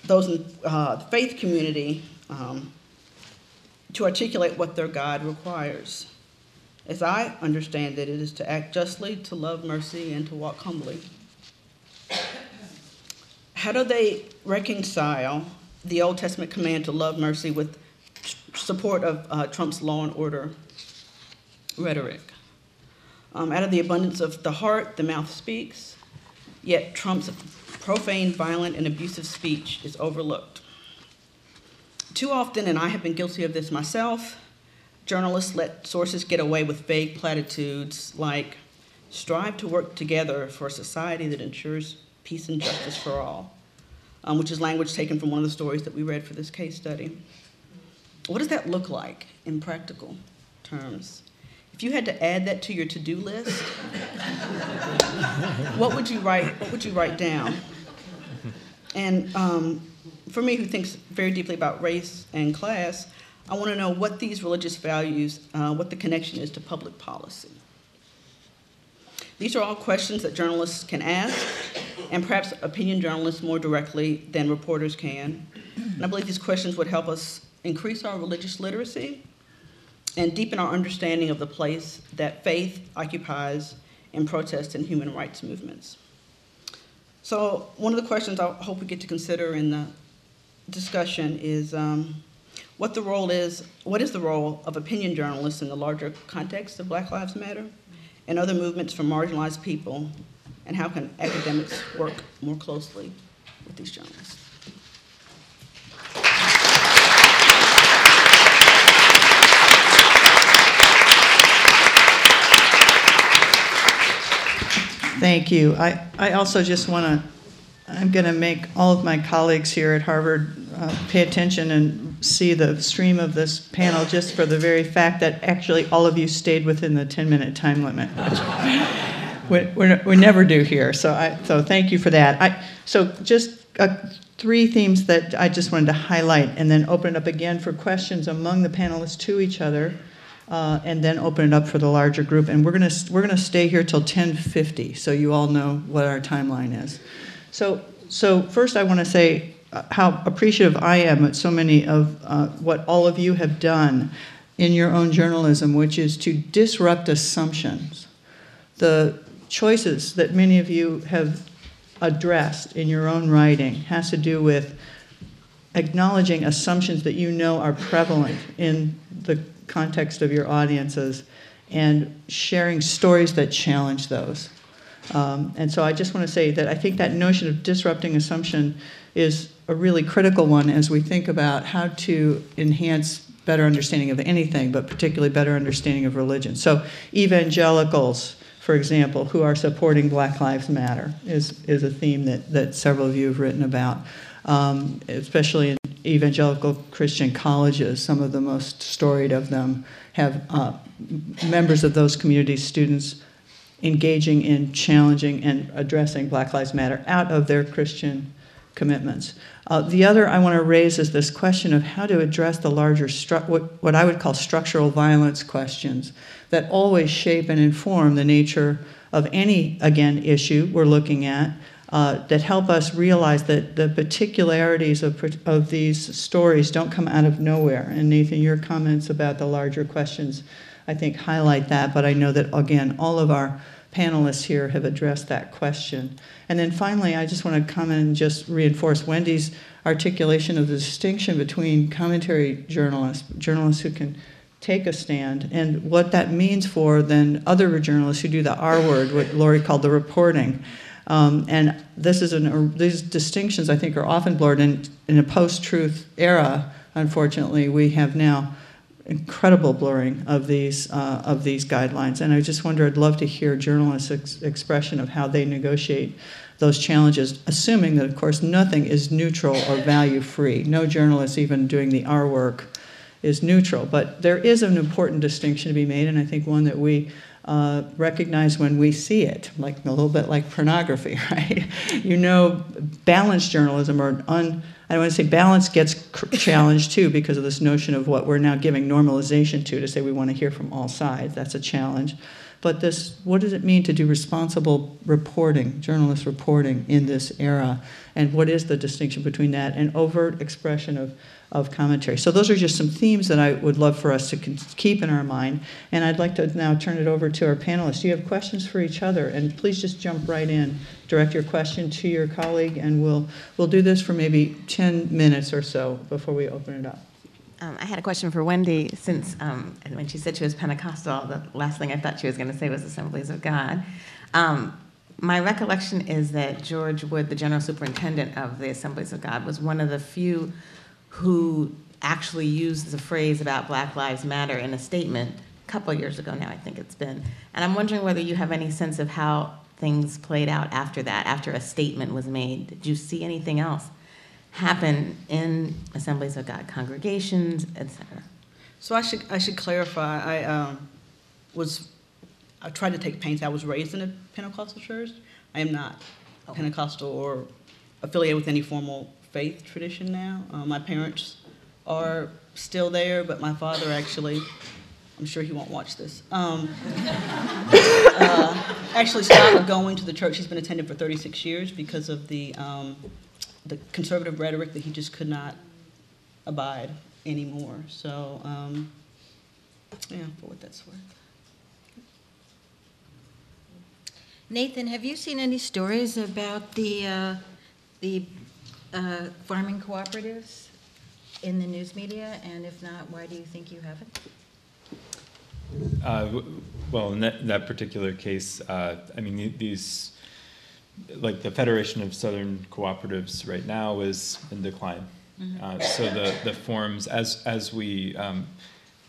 those in uh, the faith community um, to articulate what their God requires. As I understand it, it is to act justly, to love mercy, and to walk humbly. How do they reconcile the Old Testament command to love mercy with support of uh, Trump's law and order rhetoric? Um, out of the abundance of the heart, the mouth speaks, yet Trump's profane, violent, and abusive speech is overlooked. Too often, and I have been guilty of this myself, Journalists let sources get away with vague platitudes like strive to work together for a society that ensures peace and justice for all, um, which is language taken from one of the stories that we read for this case study. What does that look like in practical terms? If you had to add that to your to-do list, what would you write? What would you write down? And um, for me, who thinks very deeply about race and class, I want to know what these religious values, uh, what the connection is to public policy. These are all questions that journalists can ask, and perhaps opinion journalists more directly than reporters can. And I believe these questions would help us increase our religious literacy and deepen our understanding of the place that faith occupies in protest and human rights movements. So, one of the questions I hope we get to consider in the discussion is um, what the role is, what is the role of opinion journalists in the larger context of Black Lives Matter and other movements for marginalized people, and how can academics work more closely with these journalists? Thank you. I, I also just want to, I'm going to make all of my colleagues here at Harvard uh, pay attention and see the stream of this panel just for the very fact that actually all of you stayed within the 10 minute time limit, we, we, we never do here. So, I, so thank you for that. I, so, just uh, three themes that I just wanted to highlight and then open it up again for questions among the panelists to each other uh, and then open it up for the larger group. And we're gonna we're gonna stay here till 10:50, so you all know what our timeline is. So so first, I want to say uh, how appreciative I am at so many of uh, what all of you have done in your own journalism, which is to disrupt assumptions. The choices that many of you have addressed in your own writing has to do with acknowledging assumptions that you know are prevalent in the context of your audiences and sharing stories that challenge those. Um, and so I just want to say that I think that notion of disrupting assumption is a really critical one as we think about how to enhance better understanding of anything, but particularly better understanding of religion. So evangelicals, for example, who are supporting Black Lives Matter is, is a theme that, that several of you have written about, um, especially in evangelical Christian colleges, some of the most storied of them, have uh, members of those communities, students, engaging in challenging and addressing Black Lives Matter out of their Christian commitments. Uh, the other I want to raise is this question of how to address the larger, stru- what, what I would call structural violence questions that always shape and inform the nature of any, again, issue we're looking at, uh, that help us realize that the particularities of, of these stories don't come out of nowhere. And Nathan, your comments about the larger questions, I think, highlight that. But I know that, again, all of our panelists here have addressed that question. And then finally, I just want to comment and just reinforce Wendi's articulation of the distinction between commentary journalists, journalists who can take a stand, and what that means for then other journalists who do the R word, what Laurie called the reporting. Um, and this is an, uh, these distinctions, I think, are often blurred. In, in a post truth era, unfortunately, we have now incredible blurring of these, uh, of these guidelines. And I just wonder, I'd love to hear journalists' ex- expression of how they negotiate those challenges, assuming that, of course, nothing is neutral or value free. No journalist, even doing the R work, is neutral. But there is an important distinction to be made, and I think one that we uh, recognize when we see it, like a little bit like pornography, right? you know, balanced journalism or un, I don't want to say balance gets challenged too because of this notion of what we're now giving normalization to to say we want to hear from all sides. That's a challenge. But this, what does it mean to do responsible reporting, journalist reporting in this era? And what is the distinction between that and overt expression of of commentary. So those are just some themes that I would love for us to keep in our mind. And I'd like to now turn it over to our panelists. You have questions for each other? And please just jump right in. Direct your question to your colleague, and we'll we'll do this for maybe 10 minutes or so before we open it up. Um, I had a question for Wendi. Since um, when she said she was Pentecostal, the last thing I thought she was going to say was Assemblies of God. Um, my recollection is that George Wood, the general superintendent of the Assemblies of God, was one of the few who actually used the phrase about Black Lives Matter in a statement a couple years ago now, I think it's been. And I'm wondering whether you have any sense of how things played out after that, after a statement was made. Did you see anything else happen in Assemblies of God congregations, etc. So I should I should clarify. I um, was, I tried to take pains. I was raised in a Pentecostal church. I am not Pentecostal or affiliated with any formal faith tradition now. Uh, my parents are still there, but my father actually, I'm sure he won't watch this, um, uh, actually stopped going to the church he's been attending for 36 years because of the, um, the conservative rhetoric that he just could not abide anymore. So, um, yeah, for what that's worth. Nathan, have you seen any stories about the, uh, the uh, farming cooperatives in the news media? And if not, why do you think you haven't? Uh, Well, in that, that particular case, uh, I mean, these, like the Federation of Southern Cooperatives right now is in decline. Uh, So the, the forms, as, as we um,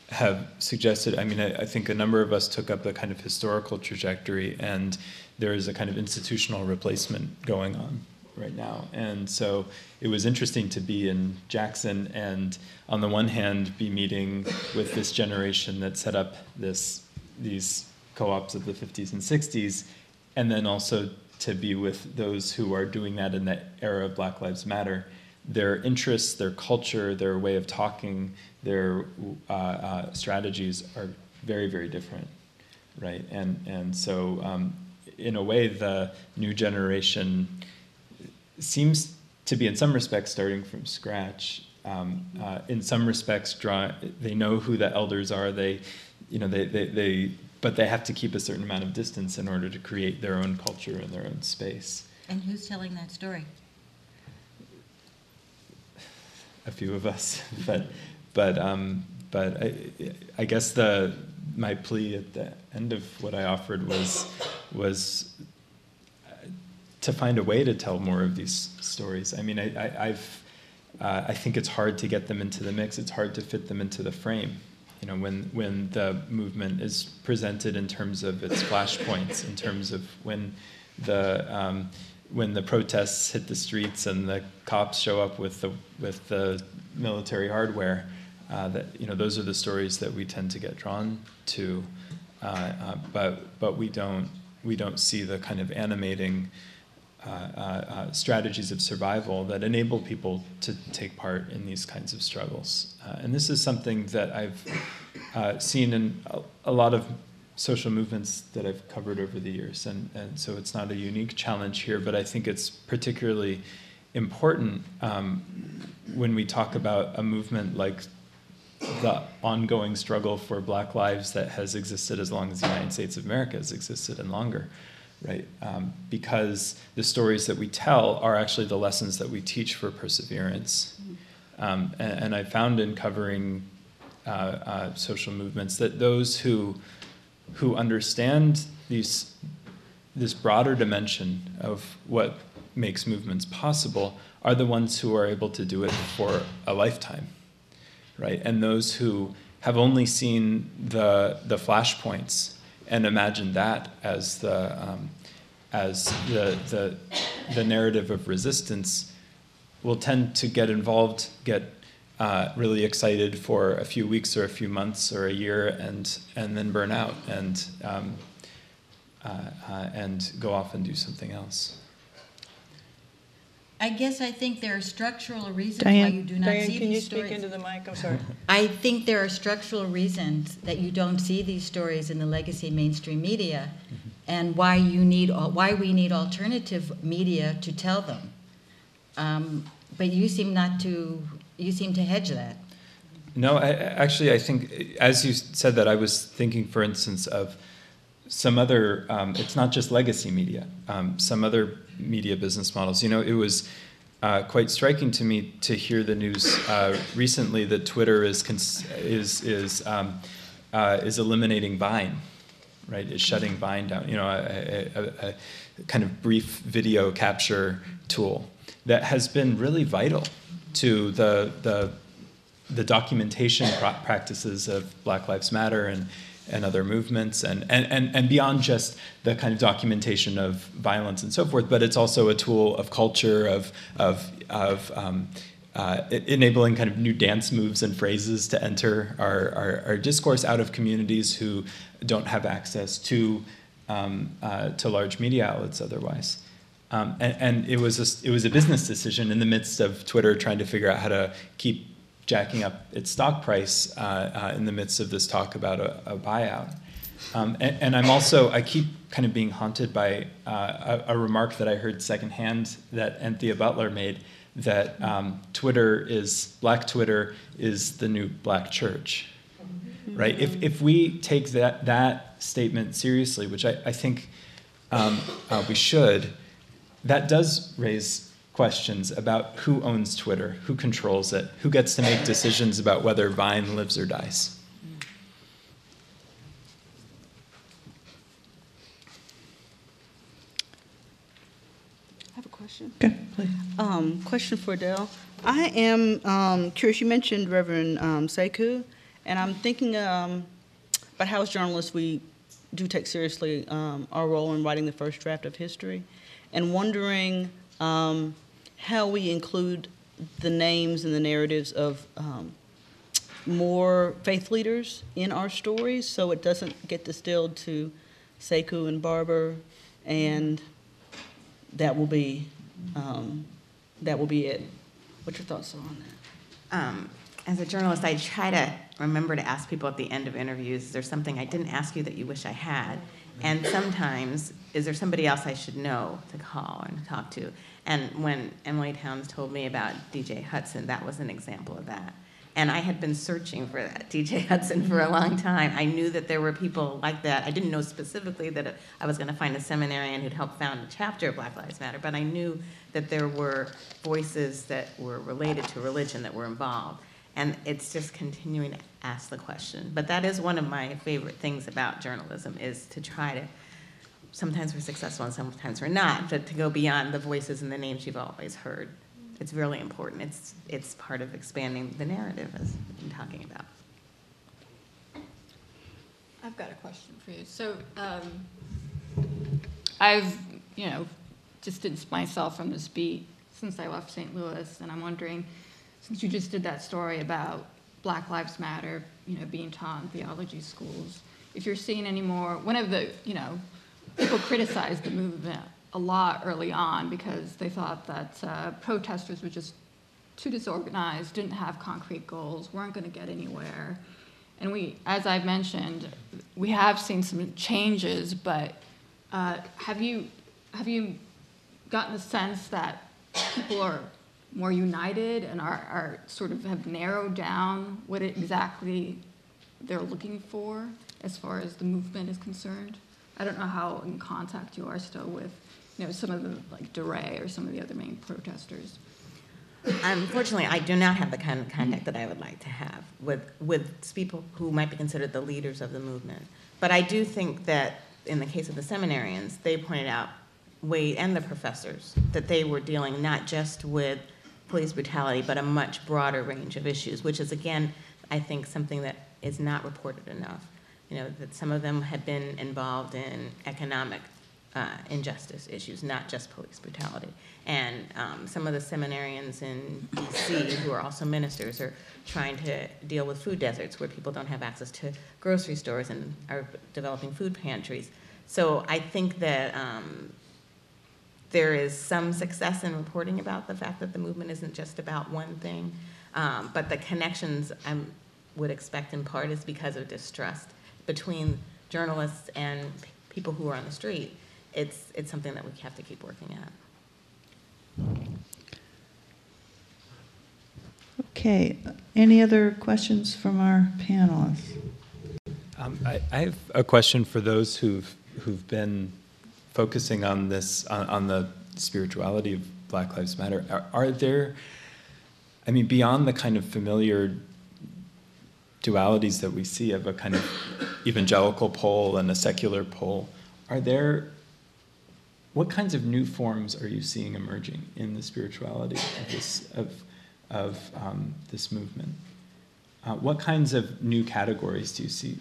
have suggested, I mean, I, I think a number of us took up the kind of historical trajectory, and there is a kind of institutional replacement going on right now. And so it was interesting to be in Jackson and, on the one hand, be meeting with this generation that set up this these co-ops of the 50s and 60s, and then also to be with those who are doing that in the era of Black Lives Matter. Their interests, their culture, their way of talking, their uh, uh, strategies are very, very different, right? And and so, um, in a way, the new generation seems to be, in some respects, starting from scratch. Um, uh, in some respects, draw, they know who the elders are. They, you know, they, they, they, but they have to keep a certain amount of distance in order to create their own culture and their own space. And who's telling that story? A few of us, but, but, um, but I, I guess the my plea at the end of what I offered was was to find a way to tell more of these stories. I mean, I, I, I've, uh, I think it's hard to get them into the mix. It's hard to fit them into the frame. You know, when when the movement is presented in terms of its flashpoints, in terms of when the um, when the protests hit the streets and the cops show up with the with the military hardware, uh, that you know those are the stories that we tend to get drawn to, uh, uh, but but we don't we don't see the kind of animating uh, uh, uh, strategies of survival that enable people to take part in these kinds of struggles. Uh, and this is something that I've uh, seen in a, lot of social movements that I've covered over the years. And, and so it's not a unique challenge here, but I think it's particularly important um, when we talk about a movement like the ongoing struggle for black lives that has existed as long as the United States of America has existed and longer right? Um, because the stories that we tell are actually the lessons that we teach for perseverance. Um, and, and, I found in covering uh, uh, social movements that those who who understand these this broader dimension of what makes movements possible are the ones who are able to do it for a lifetime, right? And those who have only seen the the flashpoints and imagine that as the um, as the, the the narrative of resistance will tend to get involved, get uh, really excited for a few weeks or a few months or a year, and and then burn out and um, uh, uh, and go off and do something else. I guess I think there are structural reasons Diane, why you do not Diane, see can you these speak stories. into the mic? I'm sorry. I think there are structural reasons that you don't see these stories in the legacy mainstream media, Mm-hmm. and why you need why we need alternative media to tell them. Um, but you seem not to you seem to hedge that. No, I, I- actually, I think as you said that, I was thinking, for instance, of some other. Um, it's not just legacy media. Um, some other media business models. You know, it was uh, quite striking to me to hear the news uh, recently that Twitter is cons- is is um, uh, is eliminating Vine, right? Is shutting Vine down. You know, a, a, a, kind of brief video capture tool that has been really vital to the the the documentation pra- practices of Black Lives Matter and, and other movements, and, and, and, and beyond just the kind of documentation of violence and so forth, but it's also a tool of culture, of, of, of um, uh, enabling kind of new dance moves and phrases to enter our, our, our discourse out of communities who don't have access to um, uh, to large media outlets otherwise. Um, and, and it was a, it was a business decision in the midst of Twitter trying to figure out how to keep jacking up its stock price uh, uh, in the midst of this talk about a, a buyout. Um, and, and, I'm also, I keep kind of being haunted by uh, a, a, remark that I heard secondhand that Anthea Butler made that um, Twitter is, black Twitter is the new black church, right? If, if we take that, that statement seriously, which I, I think um, uh, we should, that does raise questions about who owns Twitter, who controls it, who gets to make decisions about whether Vine lives or dies. I have a question. Okay, please. Um, question for Dell. I am um, curious. You mentioned Reverend um, Sekou, and I'm thinking um, about how, as journalists, we do take seriously um, our role in writing the first draft of history, and wondering um, how we include the names and the narratives of um, more faith leaders in our stories, so it doesn't get distilled to Sekou and Barber, and that will be um, that will be it. What's your thoughts on that? Um, as a journalist, I try to remember to ask people at the end of interviews, is there something I didn't ask you that you wish I had? And sometimes, is there somebody else I should know to call and talk to? And when Emilie Townes told me about DJ Hudson, that was an example of that. And I had been searching for that DJ Hudson for a long time. I knew that there were people like that. I didn't know specifically that I was going to find a seminarian who'd help found a chapter of Black Lives Matter, but I knew that there were voices that were related to religion that were involved. And it's just continuing to ask the question. But that is one of my favorite things about journalism is to try to, sometimes we're successful and sometimes we're not, but to go beyond the voices and the names you've always heard. It's really important. It's, it's part of expanding the narrative as I'm talking about. I've got a question for you. So um, I've, you know, distanced myself from this beat since I left St. Louis, and I'm wondering, since you just did that story about Black Lives Matter, you know, being taught in theology schools, if you're seeing any more, one of the, you know, people criticized the movement a lot early on because they thought that uh, protesters were just too disorganized, didn't have concrete goals, weren't going to get anywhere. And we, as I've mentioned, we have seen some changes, but uh, have you have you gotten the sense that people are more united and are, are sort of have narrowed down what exactly they're looking for as far as the movement is concerned? I don't know how in contact you are still with, you know, some of the like DeRay or some of the other main protesters. Unfortunately, I do not have the kind of contact that I would like to have with, with people who might be considered the leaders of the movement. But I do think that in the case of the seminarians, they pointed out, Wade and the professors, that they were dealing not just with police brutality, but a much broader range of issues, which is, again, I think something that is not reported enough. You know, that some of them had been involved in economic uh, injustice issues, not just police brutality. And um, some of the seminarians in DC, who are also ministers, are trying to deal with food deserts where people don't have access to grocery stores and are developing food pantries. So I think that um, there is some success in reporting about the fact that the movement isn't just about one thing. Um, but the connections I would expect in part is because of distrust between journalists and people who are on the street it's, it's something that we have to keep working at. Okay, any other questions from our panelists? Um, I, I, have a question for those who've who've been focusing on this on, on the spirituality of Black Lives Matter. Are, are, there, I mean, beyond the kind of familiar dualities that we see of a kind of evangelical pole and a secular pole, are there what kinds of new forms are you seeing emerging in the spirituality of this of of um, this movement? Uh, what kinds of new categories do you see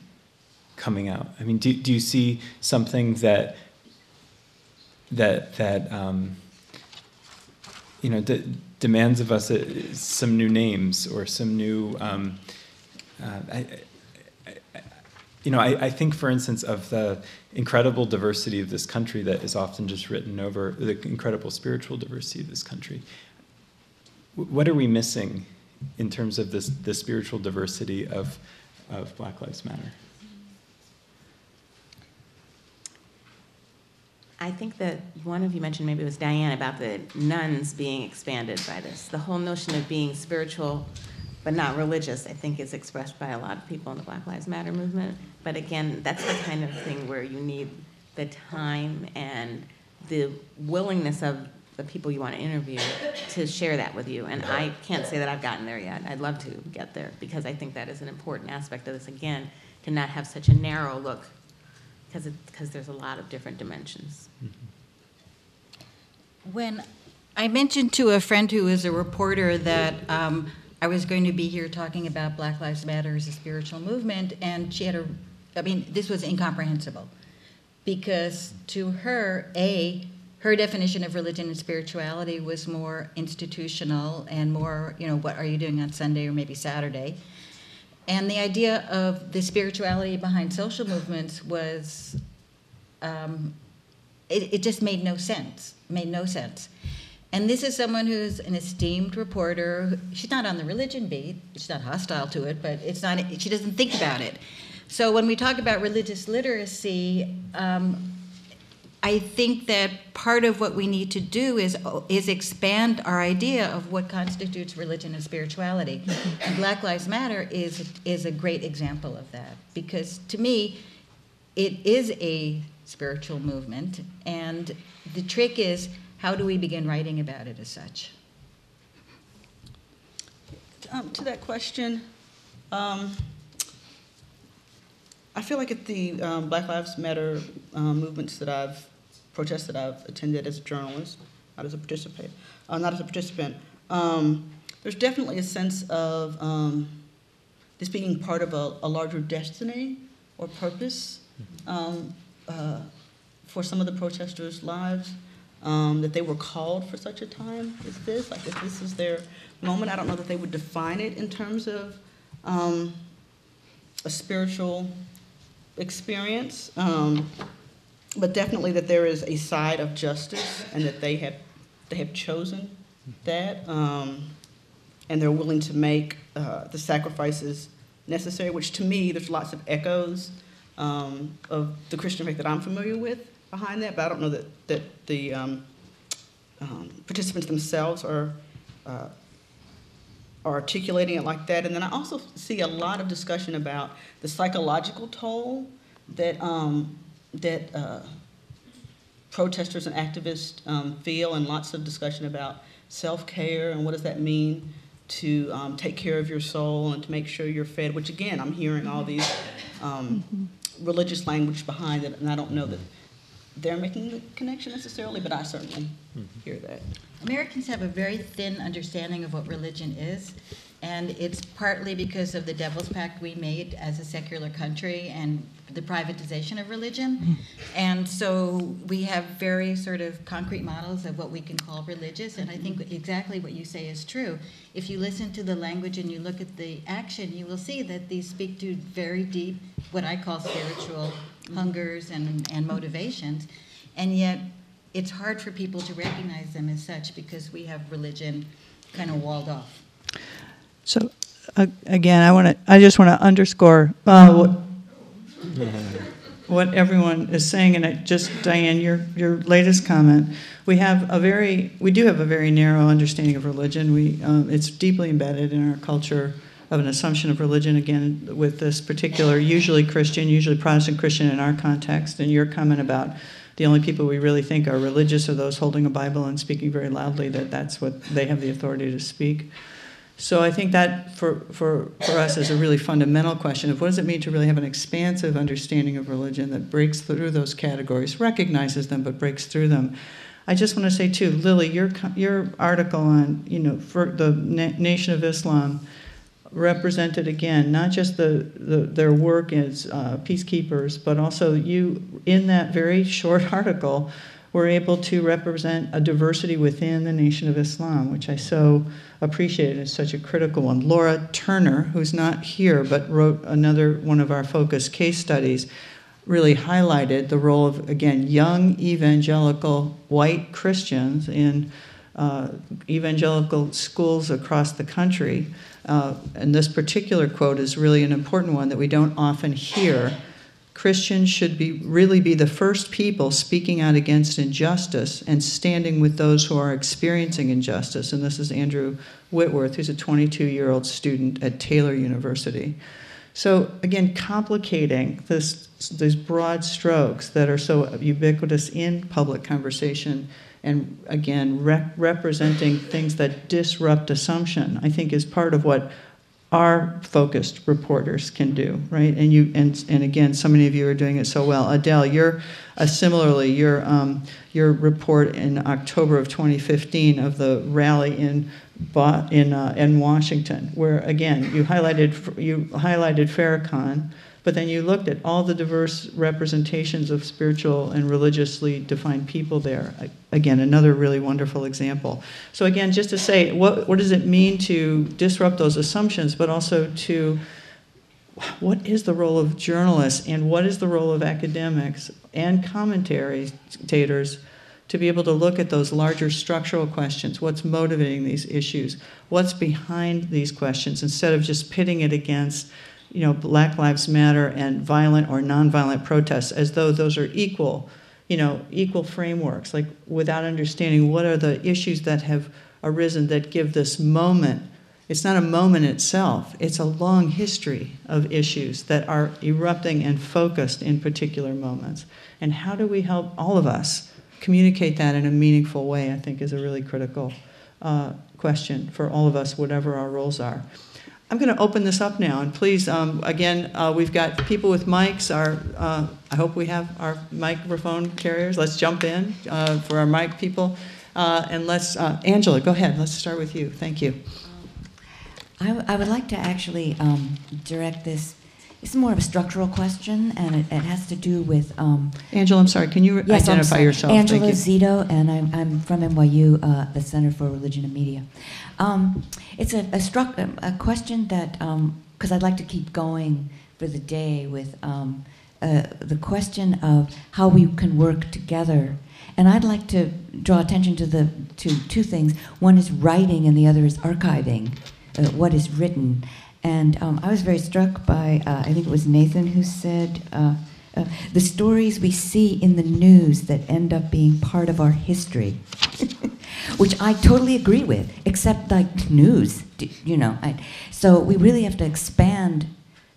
coming out? I mean, do, do you see something that that that um, you know, de- demands of us uh, some new names or some new. Um, uh, I, you know, I, I think, for instance, of the incredible diversity of this country that is often just written over the incredible spiritual diversity of this country. What are we missing in terms of this the spiritual diversity of of Black Lives Matter? I think that one of you mentioned, maybe it was Diane, about the nones being expanded by this. The whole notion of being spiritual but not religious, I think, is expressed by a lot of people in the Black Lives Matter movement. But again, that's the kind of thing where you need the time and the willingness of the people you want to interview to share that with you. And I can't say that I've gotten there yet. I'd love to get there because I think that is an important aspect of this, again, to not have such a narrow look because because there's a lot of different dimensions. When I mentioned to a friend who is a reporter that um, I was going to be here talking about Black Lives Matter as a spiritual movement, and she had a, I mean, this was incomprehensible. Because to her, A, her definition of religion and spirituality was more institutional and more, you know, what are you doing on Sunday or maybe Saturday? And the idea of the spirituality behind social movements was um, it, it just made no sense. Made no sense. And this is someone who's an esteemed reporter. She's not on the religion beat. She's not hostile to it, but it's not. She doesn't think about it. So when we talk about religious literacy, um, I think that part of what we need to do is is expand our idea of what constitutes religion and spirituality. And Black Lives Matter is is a great example of that because to me, it is a spiritual movement, and the trick is how do we begin writing about it as such? Um, to that question, um, I feel like at the um, Black Lives Matter um, movements that I've protests that I've attended as a journalist, not as a participant, uh, not as a participant, um, there's definitely a sense of um, this being part of a, a larger destiny or purpose um, uh, for some of the protesters' lives. Um, that they were called for such a time as this, like if this is their moment. I don't know that they would define it in terms of um, a spiritual experience, um, but definitely that there is a side of justice and that they have they have chosen that, um, and they're willing to make uh, the sacrifices necessary. Which to me, there's lots of echoes um, of the Christian faith that I'm familiar with behind that, but I don't know that that the um, um, participants themselves are. Uh, articulating it like that. And then I also see a lot of discussion about the psychological toll that um, that uh, protesters and activists um, feel, and lots of discussion about self care and what does that mean to um, take care of your soul and to make sure you're fed. Which again, I'm hearing all these um, religious language behind it, and I don't know that they're making the connection necessarily, but I certainly hear that. Americans have a very thin understanding of what religion is, and it's partly because of the Devil's Pact we made as a secular country and the privatization of religion. Mm. And so we have very sort of concrete models of what we can call religious, and I think exactly what you say is true. If you listen to the language and you look at the action, you will see that these speak to very deep, what I call spiritual mm. hungers and, and motivations, and yet it's hard for people to recognize them as such because we have religion kind of walled off. So, uh, again, I want to, I just want to underscore uh, what, what everyone is saying, and I, just, Diane, your, your latest comment. We have a very, we do have a very narrow understanding of religion. We, um, it's deeply embedded in our culture of an assumption of religion, again, with this particular, usually Christian, usually Protestant Christian in our context, and your comment about the only people we really think are religious are those holding a Bible and speaking very loudly that that's what they have the authority to speak. So I think that for, for, for us is a really fundamental question of what does it mean to really have an expansive understanding of religion that breaks through those categories, recognizes them, but breaks through them. I just want to say too, Lily, your your article on you know the Na- Nation of Islam represented again not just the, the their work as uh, peacekeepers, but also you in that very short article we're able to represent a diversity within the Nation of Islam, which I so appreciated It's such a critical one. Laura Turner, who's not here but wrote another one of our focus case studies, really highlighted the role of, again, young evangelical white Christians in uh, evangelical schools across the country. Uh, and this particular quote is really an important one that we don't often hear. Christians should be really be the first people speaking out against injustice and standing with those who are experiencing injustice. And this is Andrew Whitworth, who's a 22 year old student at Taylor University. So again, complicating this, these broad strokes that are so ubiquitous in public conversation and again, rep- representing things that disrupt assumption, I think is part of what our focused reporters can do, right? And you, and, and again, so many of you are doing it so well. Adelle, you're uh, similarly your um, your report in October of 2015 of the rally in in uh, in Washington, where again you highlighted you highlighted Farrakhan but then you looked at all the diverse representations of spiritual and religiously defined people there. Again, another really wonderful example. So, again, just to say, what, what does it mean to disrupt those assumptions, but also to what is the role of journalists and what is the role of academics and commentators to be able to look at those larger structural questions what's motivating these issues what's behind these questions instead of just pitting it against you know, Black Lives Matter and violent or nonviolent protests as though those are equal, you know, equal frameworks, like without understanding what are the issues that have arisen that give this moment. It's not a moment itself, it's a long history of issues that are erupting and focused in particular moments. And how do we help all of us communicate that in a meaningful way, I think is a really critical uh, question for all of us, whatever our roles are. I'm going to open this up now, and please, um, again, uh, we've got people with mics. Our, uh, I hope we have our microphone carriers. Let's jump in uh, for our mic people, uh, and let's, uh, Angela, go ahead. Let's start with you. Thank you. I, would like to actually um, direct this. It's more of a structural question, and it, it has to do with. Um, Angela, I'm sorry. Can you yes, identify yourself? Angela Zito, and I'm, I'm from NYU, uh, the Center for Religion and Media. Um, it's a, a, struck, a question that, because um, I'd like to keep going for the day with um, uh, the question of how we can work together. And I'd like to draw attention to the to two things. One is writing, and the other is archiving uh, what is written. And um, I was very struck by, uh, I think it was Nathan who said, uh, the stories we see in the news that end up being part of our history. which I totally agree with, except like news, you know. I, so we really have to expand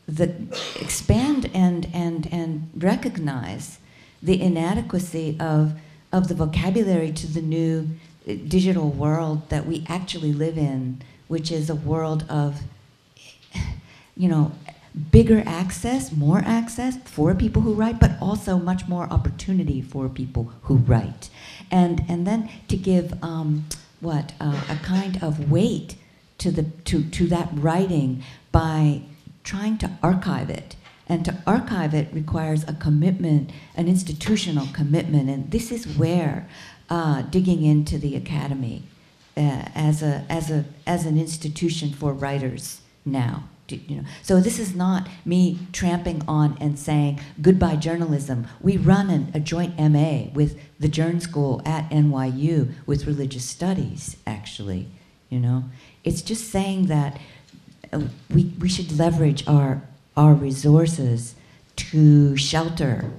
the expand and and and recognize the inadequacy of of the vocabulary to the new uh, digital world that we actually live in, which is a world of you know bigger access, more access for people who write, but also much more opportunity for people who write. And and then to give um, what uh, a kind of weight to the to to that writing by trying to archive it. And to archive it requires a commitment, an institutional commitment, and this is where uh, digging into the academy uh, as a as a as an institution for writers now you know. So this is not me tramping on and saying goodbye journalism. We run an, a joint MA with the Journ School at NYU with religious studies. Actually, you know, it's just saying that uh, we we should leverage our our resources to shelter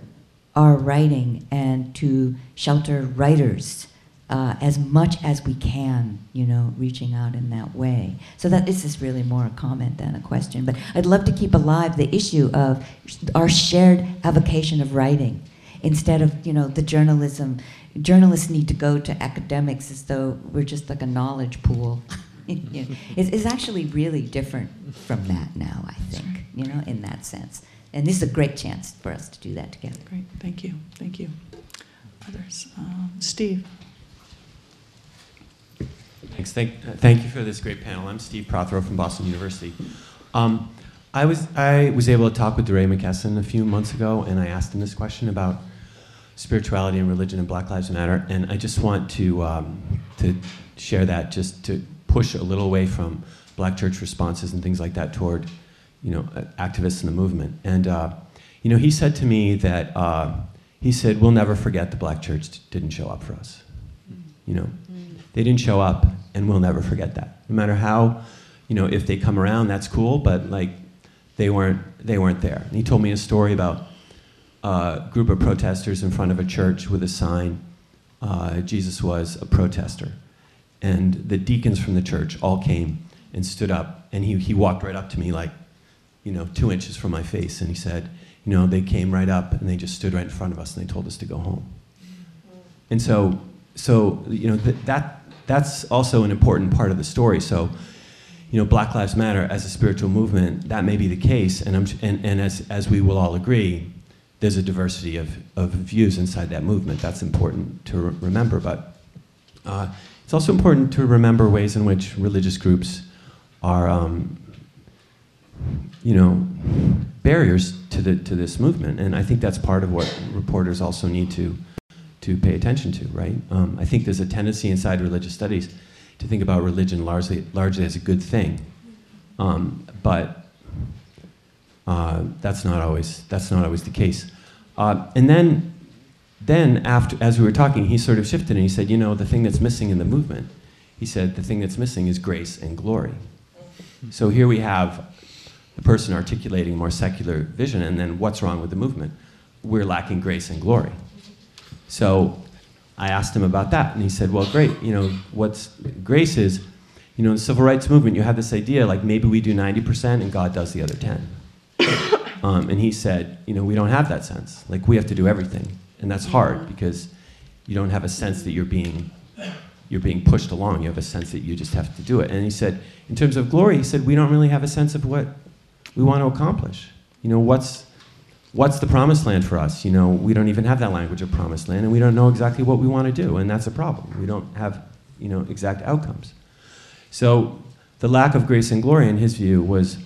our writing and to shelter writers uh, as much as we can, you know, reaching out in that way. So that this is really more a comment than a question. But I'd love to keep alive the issue of our shared avocation of writing, instead of you know the journalism. Journalists need to go to academics as though we're just like a knowledge pool. you know, it's, it's actually really different from that now. I think you know in that sense. And this is a great chance for us to do that together. Great, thank you, thank you. Others, um, Steve. Thanks. Thank, thank you for this great panel. I'm Steve Prothero from Boston University. Um, I was I was able to talk with DeRay McKesson a few months ago, and I asked him this question about spirituality and religion and Black Lives Matter, and I just want to um, to share that just to push a little away from Black church responses and things like that toward you know activists in the movement. And uh, you know, he said to me that uh, he said, "We'll never forget the Black church didn't show up for us." You know, they didn't show up, and we'll never forget that. No matter how, you know, if they come around, that's cool, but like they weren't they weren't there. And he told me a story about a group of protesters in front of a church with a sign, uh, Jesus was a protester. And the deacons from the church all came and stood up, and he, he walked right up to me, like, you know, two inches from my face, and he said, you know, they came right up and they just stood right in front of us and they told us to go home. And so, so you know, th- that, that's also an important part of the story. So, you know, Black Lives Matter as a spiritual movement, that may be the case, and, I'm, and, and as, as we will all agree, there's a diversity of, of views inside that movement. That's important to re- remember. But uh, it's also important to remember ways in which religious groups are, um, you know, barriers to, the, to this movement. And I think that's part of what reporters also need to, to pay attention to, right? Um, I think there's a tendency inside religious studies to think about religion largely, largely as a good thing. Um, but uh, that's not always that's not always the case. Uh, and then then after as we were talking, he sort of shifted and he said, you know, the thing that's missing in the movement, he said, the thing that's missing is grace and glory. So here we have the person articulating more secular vision, and then what's wrong with the movement? We're lacking grace and glory. So I asked him about that, and he said, well, great. You know, what's grace is, you know, in the civil rights movement, you have this idea like maybe we do 90% and God does the other 10. Um, and he said, you know, we don't have that sense. Like we have to do everything, and that's hard because you don't have a sense that you're being you're being pushed along. You have a sense that you just have to do it. And he said, in terms of glory, he said we don't really have a sense of what we want to accomplish. You know, what's what's the promised land for us? You know, we don't even have that language of promised land, and we don't know exactly what we want to do, and that's a problem. We don't have you know exact outcomes. So the lack of grace and glory, in his view, was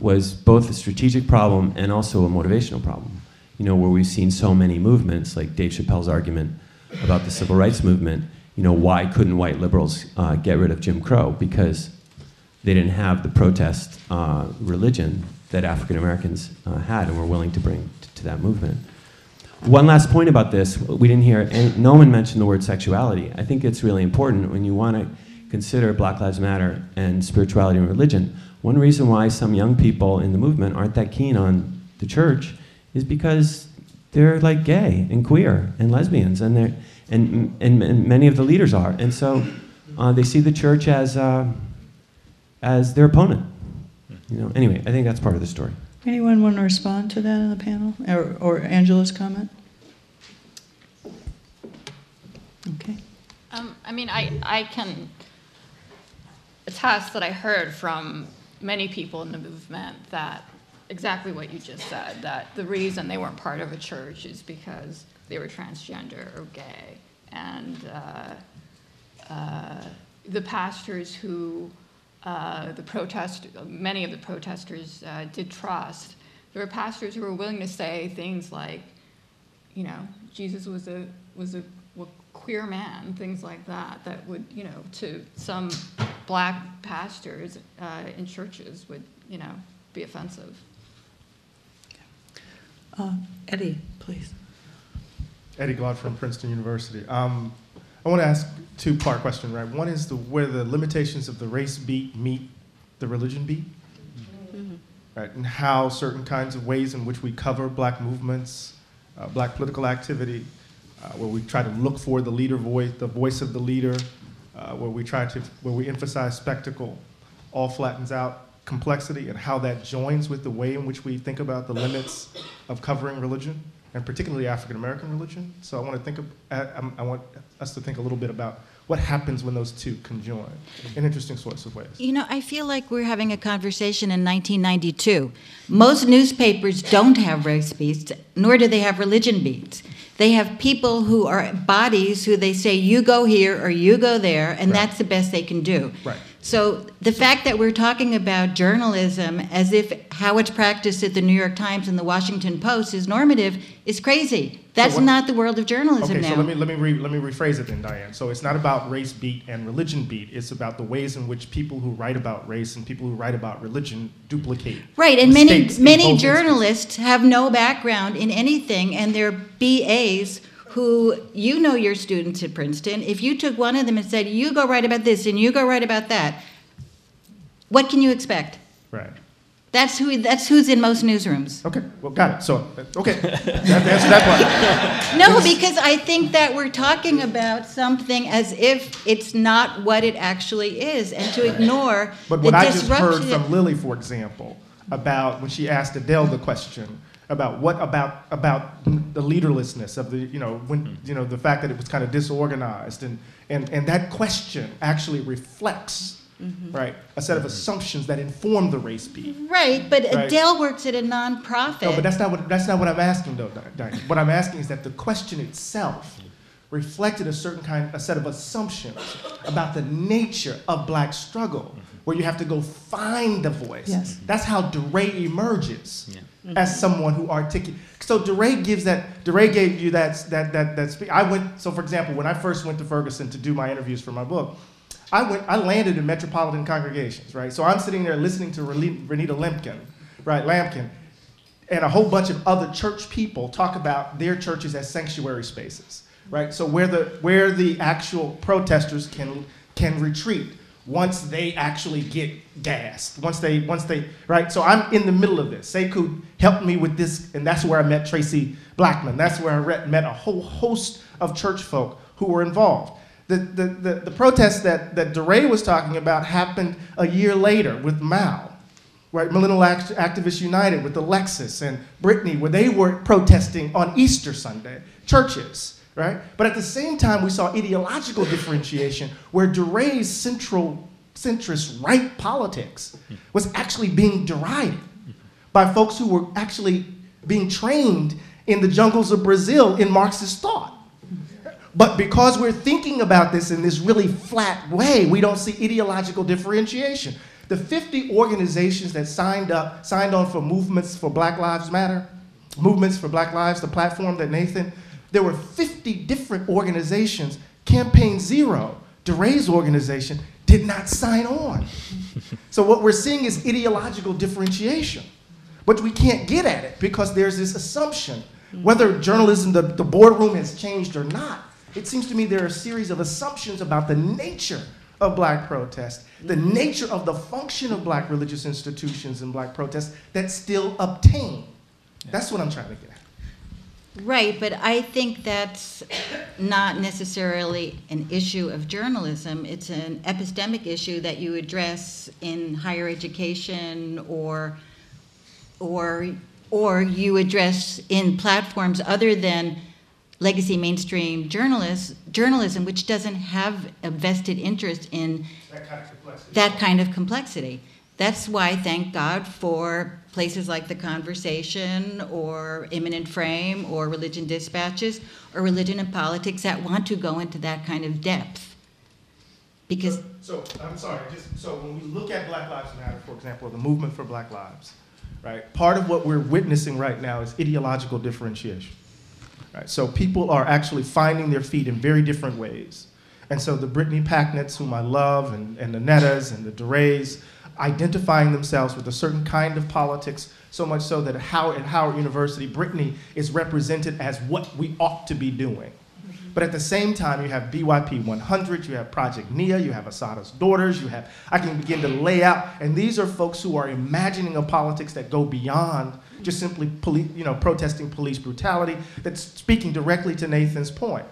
was both a strategic problem and also a motivational problem. You know, where we've seen so many movements, like Dave Chappelle's argument about the civil rights movement. You know, why couldn't white liberals uh, get rid of Jim Crow? Because they didn't have the protest uh, religion that African Americans uh, had and were willing to bring t- to that movement. One last point about this we didn't hear, no one mentioned the word sexuality. I think it's really important when you want to consider Black Lives Matter and spirituality and religion. One reason why some young people in the movement aren't that keen on the church is because they're like gay and queer and lesbians, and they're and, and, and many of the leaders are, and so uh, they see the church as uh, as their opponent. You know. Anyway, I think that's part of the story. Anyone want to respond to that in the panel, or, or Angela's comment? Okay. Um, I mean, I, I can attest that I heard from many people in the movement that exactly what you just said, that the reason they weren't part of a church is because they were transgender or gay. And uh, uh, the pastors who uh, the protest, many of the protesters uh, did trust, there were pastors who were willing to say things like, you know, Jesus was a was a queer man, things like that, that would, you know, to some black pastors uh, in churches would, you know, be offensive. Uh, Eddie, please. Eddie Glaude from Princeton University. Um, I want to ask two-part question, right? One is the, where the limitations of the race beat meet the religion beat, mm-hmm. right? And how certain kinds of ways in which we cover black movements, uh, black political activity, uh, where we try to look for the leader voice, the voice of the leader, uh, where we try to, where we emphasize spectacle, all flattens out complexity and how that joins with the way in which we think about the limits of covering religion and particularly African American religion. So I want to think of, I, I, want us to think a little bit about what happens when those two conjoin in interesting sorts of ways. You know, I feel like we're having a conversation in 1992. Most newspapers don't have race beats, nor do they have religion beats. They have people who are bodies who they say, you go here or you go there, and right. that's the best they can do. Right. So the fact that we're talking about journalism as if how it's practiced at the New York Times and the Washington Post is normative is crazy. That's what- not the world of journalism Okay, now. so let me let me re, let me rephrase it then, Diane. So it's not about race beat and religion beat. It's about the ways in which people who write about race and people who write about religion duplicate. Right, and many many journalists have no background in anything, and they're BAs who you know your students at Princeton. If you took one of them and said, "You go write about this and you go write about that," what can you expect? Right. That's who that's who's in most newsrooms. Okay. Well, got it. So okay, that answer that part. No, because I think that we're talking about something as if it's not what it actually is, and to ignore But what I just heard from Lily, for example, about when she asked Adelle the question about what about about the leaderlessness of the you know when hmm. you know the fact that it was kind of disorganized and and and that question actually reflects mm-hmm. right a set of mm-hmm. assumptions that inform the race beat. Right, but Right. Adelle works at a nonprofit. No, but that's not what that's not what I'm asking though, Diane. What I'm asking is that the question itself reflected a certain kind, a set of assumptions about the nature of black struggle, mm-hmm. where you have to go find the voice. Yes. That's how DeRay emerges as mm-hmm. someone who articulates. So DeRay gives that. DeRay gave you that that that that. I went. So for example, when I first went to Ferguson to do my interviews for my book. I went, I landed in metropolitan congregations, right? So I'm sitting there listening to Renita Lamkin, right, Lamkin, and a whole bunch of other church people talk about their churches as sanctuary spaces, right? So where the where the actual protesters can can retreat once they actually get gassed, once they once they right. So I'm in the middle of this. Sekou helped me with this, and that's where I met Tracy Blackman. That's where I met a whole host of church folk who were involved. The, the, the, the protest that, that DeRay was talking about happened a year later with MAU right? Millennial Act- Activists United with Alexis and Brittany, where they were protesting on Easter Sunday, churches, right? But at the same time, we saw ideological differentiation where DeRay's central, centrist right politics was actually being derided by folks who were actually being trained in the jungles of Brazil in Marxist thought. But because we're thinking about this in this really flat way, we don't see ideological differentiation. The 50 organizations that signed up, signed on for movements for Black Lives Matter, movements for Black Lives, the platform that Nathan, there were 50 different organizations. Campaign Zero, DeRay's organization, did not sign on. So what we're seeing is ideological differentiation. But we can't get at it because there's this assumption. Whether journalism, the, the boardroom has changed or not, it seems to me there are a series of assumptions about the nature of black protest, the nature of the function of black religious institutions and black protests that still obtain. That's what I'm trying to get at. Right, but I think that's not necessarily an issue of journalism. It's an epistemic issue that you address in higher education or, or, or you address in platforms other than legacy mainstream journalists, journalism, which doesn't have a vested interest in That kind of complexity. that kind of complexity. That's why, thank God, for places like The Conversation or Immanent Frame or Religion Dispatches or Religion and Politics that want to go into that kind of depth. Because, So, so, I'm sorry, just, so when we look at Black Lives Matter, for example, the movement for Black Lives, right, part of what we're witnessing right now is ideological differentiation. Right, so people are actually finding their feet in very different ways. And so the Brittany Packnetts, whom I love, and, and the Nettas and the DeRays, identifying themselves with a certain kind of politics, so much so that Howard, at Howard University, Brittany is represented as what we ought to be doing. Mm-hmm. But at the same time, you have BYP 100, you have Project NIA, you have Assata's Daughters, you have, I can begin to lay out, and these are folks who are imagining a politics that go beyond just simply poli- you know, protesting police brutality, that's speaking directly to Nathan's point.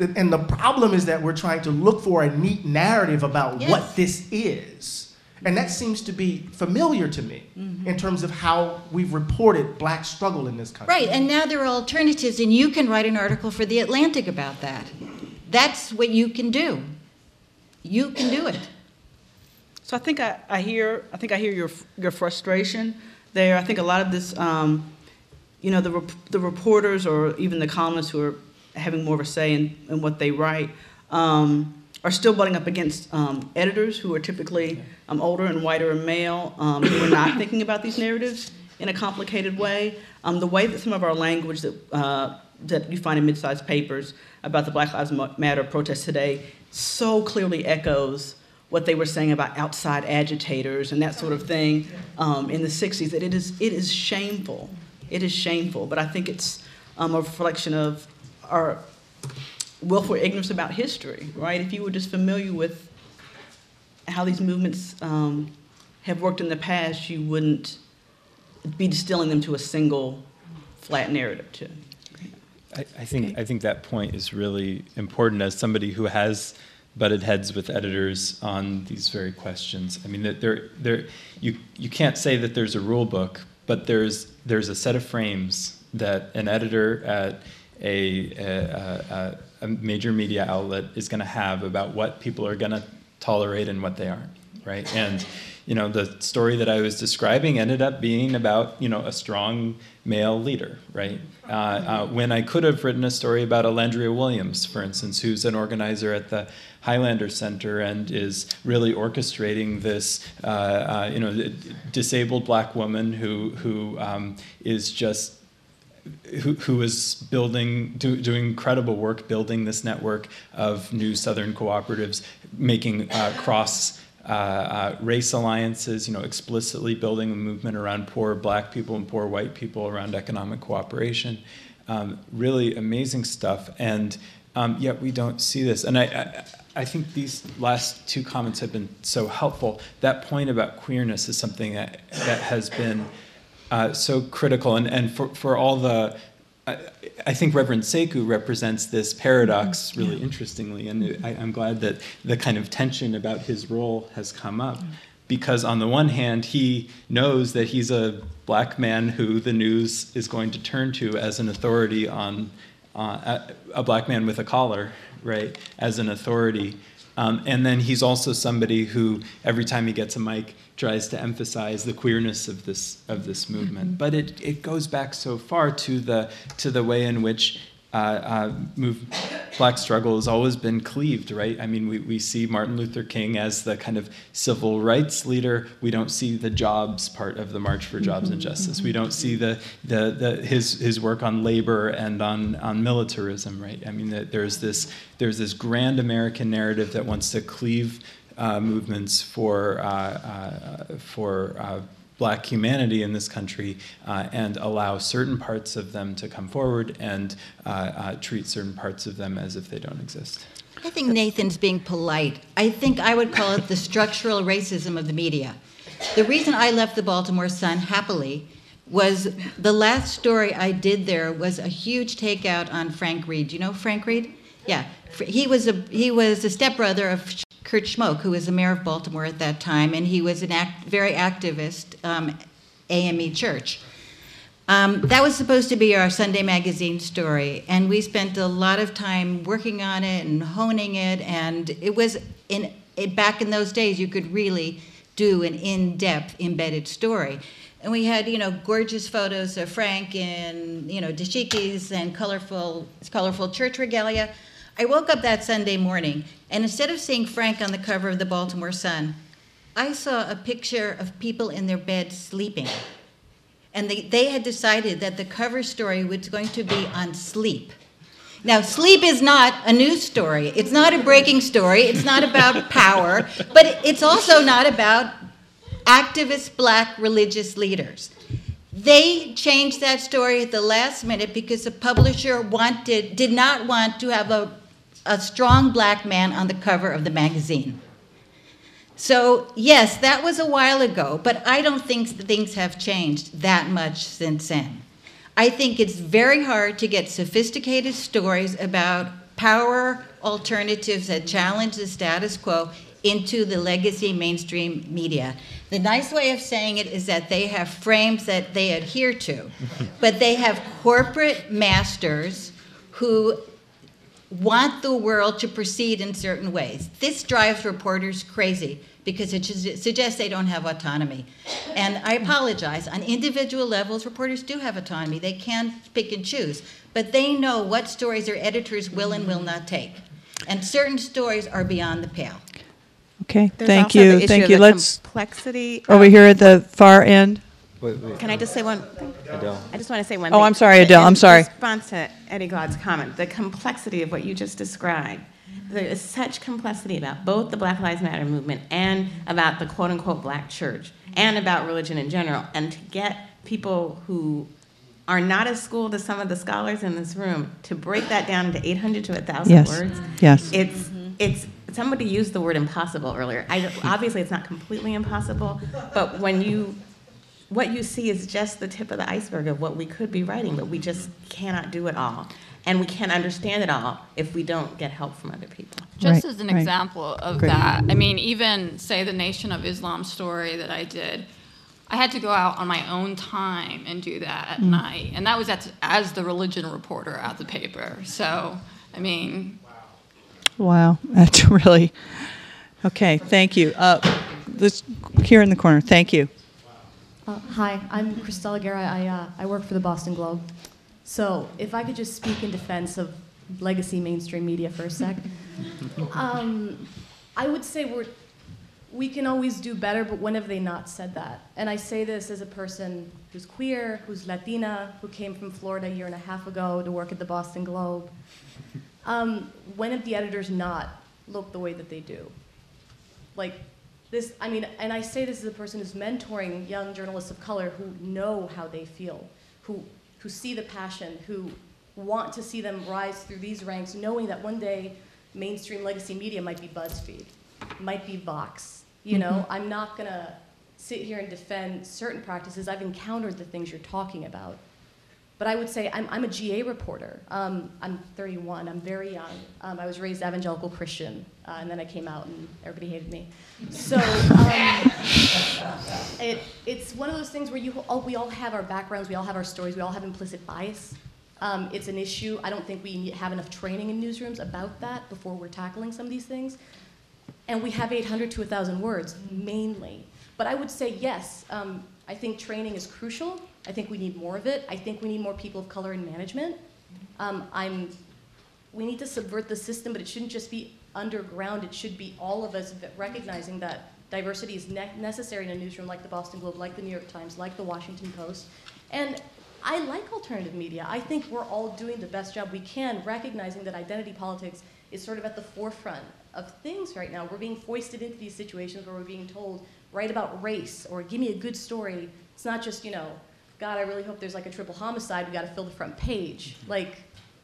And the problem is that we're trying to look for a neat narrative about Yes. what this is. And that seems to be familiar to me in terms of how we've reported black struggle in this country. right, and now there are alternatives, and you can write an article for The Atlantic about that. That's what you can do. You can do it. So I think I, I hear, I think I hear your, your frustration there. I think a lot of this, um, you know, the, rep- the reporters or even the columnists who are having more of a say in, in what they write, um, are still butting up against um, editors who are typically um, older and whiter and male, um, who are not thinking about these narratives in a complicated way. Um, the way that some of our language that, uh, that you find in mid-sized papers about the Black Lives Matter protests today so clearly echoes what they were saying about outside agitators and that sort of thing um, in the 60s, that it is, it is shameful. It is shameful, but I think it's um, a reflection of our willful ignorance about history, right? If you were just familiar with how these movements um, have worked in the past, you wouldn't be distilling them to a single flat narrative. Too. I, I think I think that point is really important as somebody who has butted heads with editors on these very questions. I mean, there, there, you, you can't say that there's a rule book, but there's, there's a set of frames that an editor at a, a, a, a major media outlet is going to have about what people are going to tolerate and what they aren't, right? And you know, the story that I was describing ended up being about, you know, a strong male leader, right? Uh, uh, when I could have written a story about Alandria Williams, for instance, who's an organizer at the Highlander Center and is really orchestrating this, uh, uh you know, disabled black woman who who um, is just who, who is building, do, doing incredible work building this network of new Southern cooperatives, making uh, cross uh, uh, race alliances, you know, explicitly building a movement around poor black people and poor white people around economic cooperation. Um, really amazing stuff, and um, yet we don't see this. And I, I, I, think these last two comments have been so helpful. That point about queerness is something that, that has been uh, so critical, and, and for, for all the I, think Reverend Sekou represents this paradox mm-hmm. really yeah. interestingly, and I, am glad that the kind of tension about his role has come up. Because on the one hand, he knows that he's a black man who the news is going to turn to as an authority on uh, a black man with a collar, right, as an authority. Um, and then he's also somebody who, every time he gets a mic, tries to emphasize the queerness of this of this movement. Mm-hmm. But it, it goes back so far to the to the way in which uh, uh, move, black struggle has always been cleaved, right? I mean, we, we see Martin Luther King as the kind of civil rights leader. We don't see the jobs part of the March for Jobs and Justice. We don't see the, the, the his, his work on labor and on, on militarism, right? I mean, there's this, there's this grand American narrative that wants to cleave uh, movements for, uh, uh, for uh, black humanity in this country uh, and allow certain parts of them to come forward and uh, uh, treat certain parts of them as if they don't exist. I think Nathan's being polite. I think I would call it the structural racism of the media. The reason I left the Baltimore Sun happily was the last story I did there was a huge takeout on Frank Reid. You know Frank Reid? Yeah, he was a he was a stepbrother of Kurt Schmoke, who was the mayor of Baltimore at that time, and he was a act, very activist um, AME church. Um, that was supposed to be our Sunday magazine story, and we spent a lot of time working on it and honing it. And it was in it, back in those days, you could really do an in-depth embedded story. And we had, you know, gorgeous photos of Frank in, you know, dashikis and colorful, colorful church regalia. I woke up that Sunday morning, and instead of seeing Frank on the cover of the Baltimore Sun, I saw a picture of people in their beds sleeping. And they, they had decided that the cover story was going to be on sleep. Now, sleep is not a news story. It's not a breaking story. It's not about power, but it's also not about activist black religious leaders. They changed that story at the last minute because the publisher wanted, did not want to have a a strong black man on the cover of the magazine. So, yes, that was a while ago, but I don't think things have changed that much since then. I think it's very hard to get sophisticated stories about power alternatives that challenge the status quo into the legacy mainstream media. The nice way of saying it is that they have frames that they adhere to, but they have corporate masters who want the world to proceed in certain ways. This drives reporters crazy because it suggests they don't have autonomy. And I apologize. On individual levels, reporters do have autonomy. They can pick and choose, but they know what stories their editors will and will not take. And certain stories are beyond the pale. Okay, There's thank also the you, issue thank of you. the Let's, complexity. over of- here at the far end. Wait, wait, Can I just say one? Adelle. I just want to say one Oh, thing. Oh, I'm sorry, Adelle, I'm sorry. In response to Eddie Glaud's comment, the complexity of what you just described, there is such complexity about both the Black Lives Matter movement and about the quote unquote black church and about religion in general. And to get people who are not as schooled as some of the scholars in this room to break that down into 800 to 1,000 Yes, words, yes. it's mm-hmm. it's somebody used the word impossible earlier. I, obviously, it's not completely impossible, but when you what you see is just the tip of the iceberg of what we could be writing, but we just cannot do it all, and we can't understand it all if we don't get help from other people. Just Right, as an right. example of Great. that, I mean, even say the Nation of Islam story that I did, I had to go out on my own time and do that at night, and that was at, as the religion reporter at the paper. So, I mean, Wow. Wow, that's really, okay, thank you. Uh, This, here in the corner, thank you. Uh, hi, I'm Cristela Guerra. I, uh, I work for the Boston Globe. So, if I could just speak in defense of legacy mainstream media for a sec, um, I would say we're, we can always do better, but when have they not said that? And I say this as a person who's queer, who's Latina, who came from Florida a year and a half ago to work at the Boston Globe. Um, when have the editors not looked the way that they do? Like, this, I mean, and I say this as a person who's mentoring young journalists of color who know how they feel, who, who see the passion, who want to see them rise through these ranks, knowing that one day mainstream legacy media might be BuzzFeed, might be Vox. You know, mm-hmm. I'm not gonna sit here and defend certain practices. I've encountered the things you're talking about. But I would say I'm, I'm a GA reporter. Um, I'm 31. I'm very young. Um, I was raised evangelical Christian, uh, and then I came out and everybody hated me. So um, it, it's one of those things where you all, we all have our backgrounds, we all have our stories, we all have implicit bias. Um, it's an issue. I don't think we have enough training in newsrooms about that before we're tackling some of these things. And we have 800 to 1,000 words, mainly. But I would say yes, um, I think training is crucial. I think we need more of it. I think we need more people of color in management. Um, I'm, we need to subvert the system, but it shouldn't just be underground. It should be all of us recognizing that diversity is ne- necessary in a newsroom like the Boston Globe, like the New York Times, like the Washington Post. And I like alternative media. I think we're all doing the best job we can, recognizing that identity politics is sort of at the forefront of things right now. We're being foisted into these situations where we're being told, write about race or give me a good story. It's not just, you know, God, I really hope there's like a triple homicide, we gotta fill the front page. Mm-hmm. Like,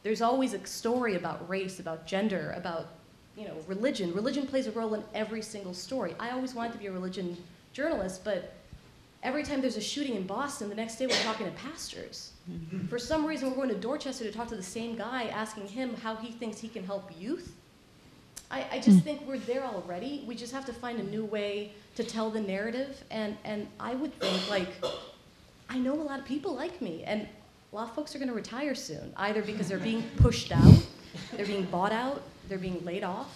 there's always a story about race, about gender, about, you know, religion. Religion plays a role in every single story. I always wanted to be a religion journalist, but every time there's a shooting in Boston, the next day we're talking to pastors. Mm-hmm. For some reason, we're going to Dorchester to talk to the same guy, asking him how he thinks he can help youth. I, I just mm. think we're there already. We just have to find a new way to tell the narrative. And, and I would think, like, I know a lot of people like me, and a lot of folks are going to retire soon, either because they're being pushed out, they're being bought out, they're being laid off.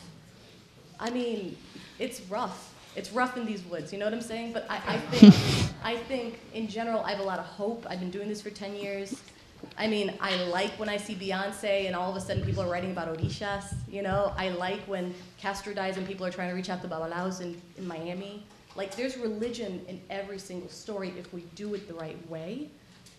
I mean, it's rough. It's rough in these woods, you know what I'm saying? But I, I think, I think in general, I have a lot of hope. I've been doing this for 10 years. I mean, I like when I see Beyonce and all of a sudden people are writing about Orishas, you know? I like when Castro dies and people are trying to reach out to Babalaos in, in Miami. Like, there's religion in every single story if we do it the right way.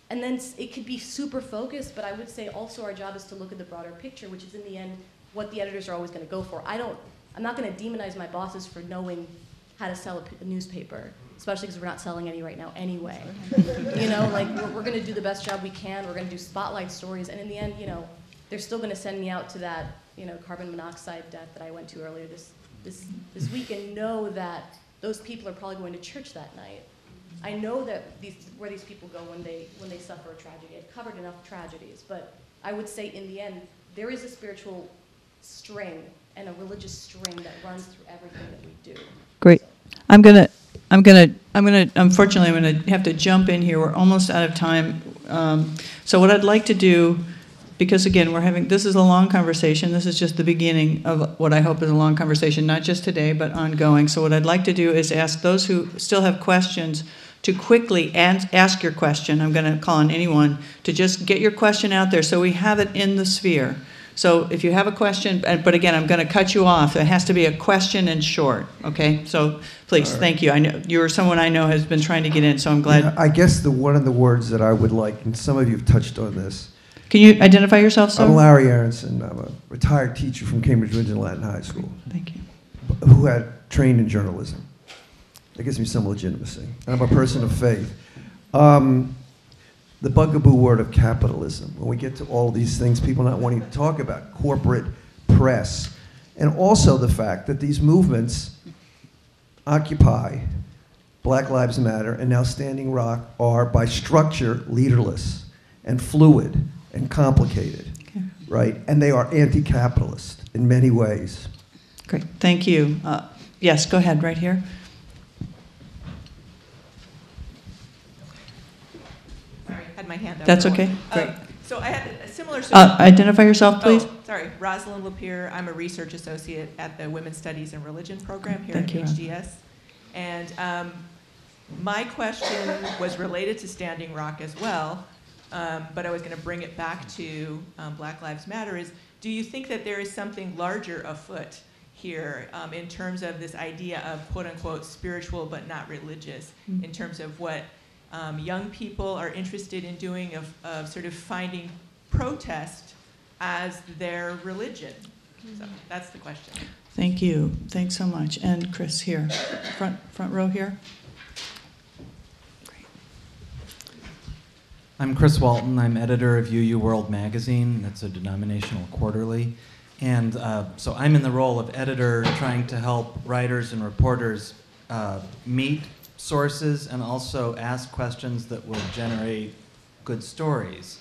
And then it could be super focused, but I would say also our job is to look at the broader picture, which is in the end what the editors are always going to go for. I don't, I'm not going to demonize my bosses for knowing how to sell a, p- a newspaper, especially because we're not selling any right now anyway. you know, like we're, we're going to do the best job we can. We're going to do spotlight stories, and in the end, you know, they're still going to send me out to that, you know, carbon monoxide death that I went to earlier this this this week, and know that those people are probably going to church that night. I know that these where these people go when they when they suffer a tragedy. I've covered enough tragedies, but I would say in the end there is a spiritual string and a religious string that runs through everything that we do. Great. I'm gonna, I'm gonna, I'm gonna, unfortunately, I'm gonna have to jump in here. We're almost out of time. Um, So what I'd like to do, because again, we're having, this is a long conversation. This is just the beginning of what I hope is a long conversation, not just today, but ongoing. So what I'd like to do is ask those who still have questions to quickly ans- ask your question. I'm gonna call on anyone to just get your question out there so we have it in the sphere. So if you have a question, but again, I'm going to cut you off. It has to be a question and short, okay? So please, thank you. I know, you're someone I know has been trying to get in, so I'm glad. Yeah, I guess the one of the words that I would like, and some of you have touched on this. Can you identify yourself, sir? I'm Larry Aronson. I'm a retired teacher from Cambridge Rindge and Latin High School Thank you. who had trained in journalism. That gives me some legitimacy. And I'm a person of faith. Um, the bugaboo word of capitalism, when we get to all these things people not wanting to talk about, corporate press, and also the fact that these movements, Occupy, Black Lives Matter, and now Standing Rock, are by structure leaderless and fluid and complicated, Okay. right? And they are anti capitalist in many ways. Great, thank you. Uh, Yes, go ahead, right here. Sorry, had my hand up. That's okay. Great. Um, So I had a similar. Uh, Identify yourself, please. Oh, sorry, Rosalind Lapierre. I'm a research associate at the Women's Studies and Religion program here Thank at you, Ros. HDS. And um, my question was related to Standing Rock as well, um, but I was going to bring it back to um, Black Lives Matter. Is do you think that there is something larger afoot here um, in terms of this idea of quote unquote spiritual but not religious, Mm. in terms of what um, young people are interested in doing of, of sort of finding protest as their religion? So that's the question. Thank you, thanks so much. And Chris, here, front, front row here. I'm Chris Walton. I'm editor of UU World Magazine. That's a denominational quarterly. And uh, so I'm in the role of editor trying to help writers and reporters uh, meet sources and also ask questions that will generate good stories.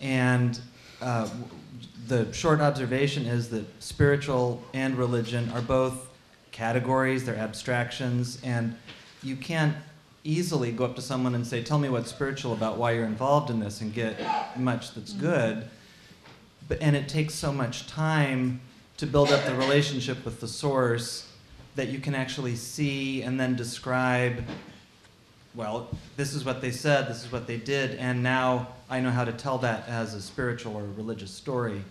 And uh, the short observation is that spiritual and religion are both categories, they're abstractions, and you can't easily go up to someone and say, Tell me what's spiritual about why you're involved in this, and get much that's good. But, and it takes so much time to build up the relationship with the source that you can actually see and then describe well, this is what they said, this is what they did, and now I know how to tell that as a spiritual or religious story.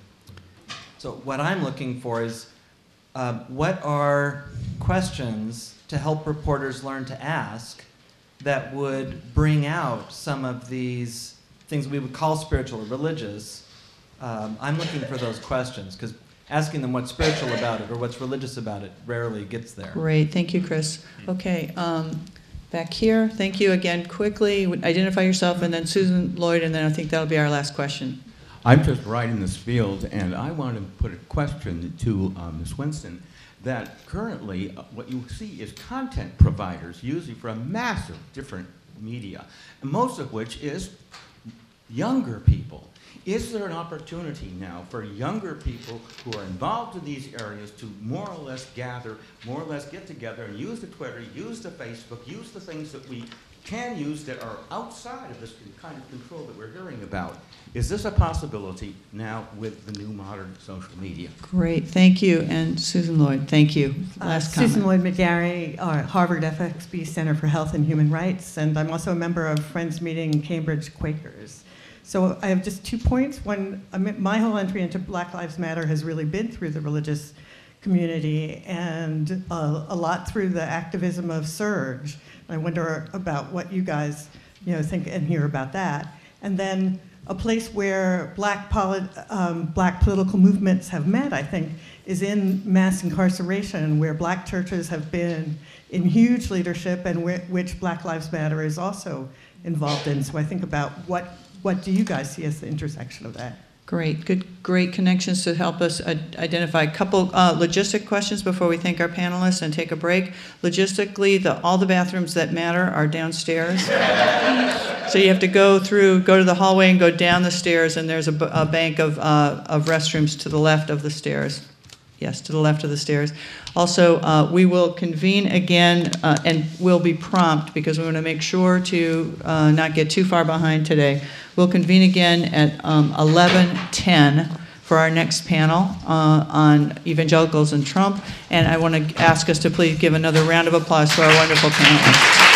So, what I'm looking for is uh, what are questions to help reporters learn to ask that would bring out some of these things we would call spiritual or religious? Um, I'm looking for those questions because asking them what's spiritual about it or what's religious about it rarely gets there. Great, thank you, Chris. Okay, um, back here, thank you again. Quickly, identify yourself, and then Susan Lloyd, and then I think that'll be our last question. I'm just right in this field, and I want to put a question to uh, Ms. Winston that currently uh, what you see is content providers, usually for a massive different media, most of which is younger people. Is there an opportunity now for younger people who are involved in these areas to more or less gather, more or less get together and use the Twitter, use the Facebook, use the things that we can use that are outside of this kind of control that we're hearing about? Is this a possibility now with the new modern social media? Great, thank you. And Susan Lloyd, thank you. Last Uh, Susan. Lloyd McGarry, uh, Harvard FXB Center for Health and Human Rights, and I'm also a member of Friends Meeting Cambridge Quakers. So I have just two points. One, my whole entry into Black Lives Matter has really been through the religious community and uh, a lot through the activism of SURJ. I wonder about what you guys, you know, think and hear about that. And then a place where black, um, black political movements have met, I think, is in mass incarceration, where black churches have been in huge leadership and whi- which Black Lives Matter is also involved in. So I think about what, what do you guys see as the intersection of that? Great, good, great connections to help us identify a couple uh, logistic questions before we thank our panelists and take a break. Logistically, the, all the bathrooms that matter are downstairs. so you have to go through, go to the hallway and go down the stairs, and there's a, a bank of, uh, of restrooms to the left of the stairs. Yes, to the left of the stairs. Also, uh, we will convene again uh, and we'll be prompt because we want to make sure to uh, not get too far behind today. We'll convene again at um, 11:10 for our next panel uh, on evangelicals and Trump. And I want to ask us to please give another round of applause to our wonderful panelists.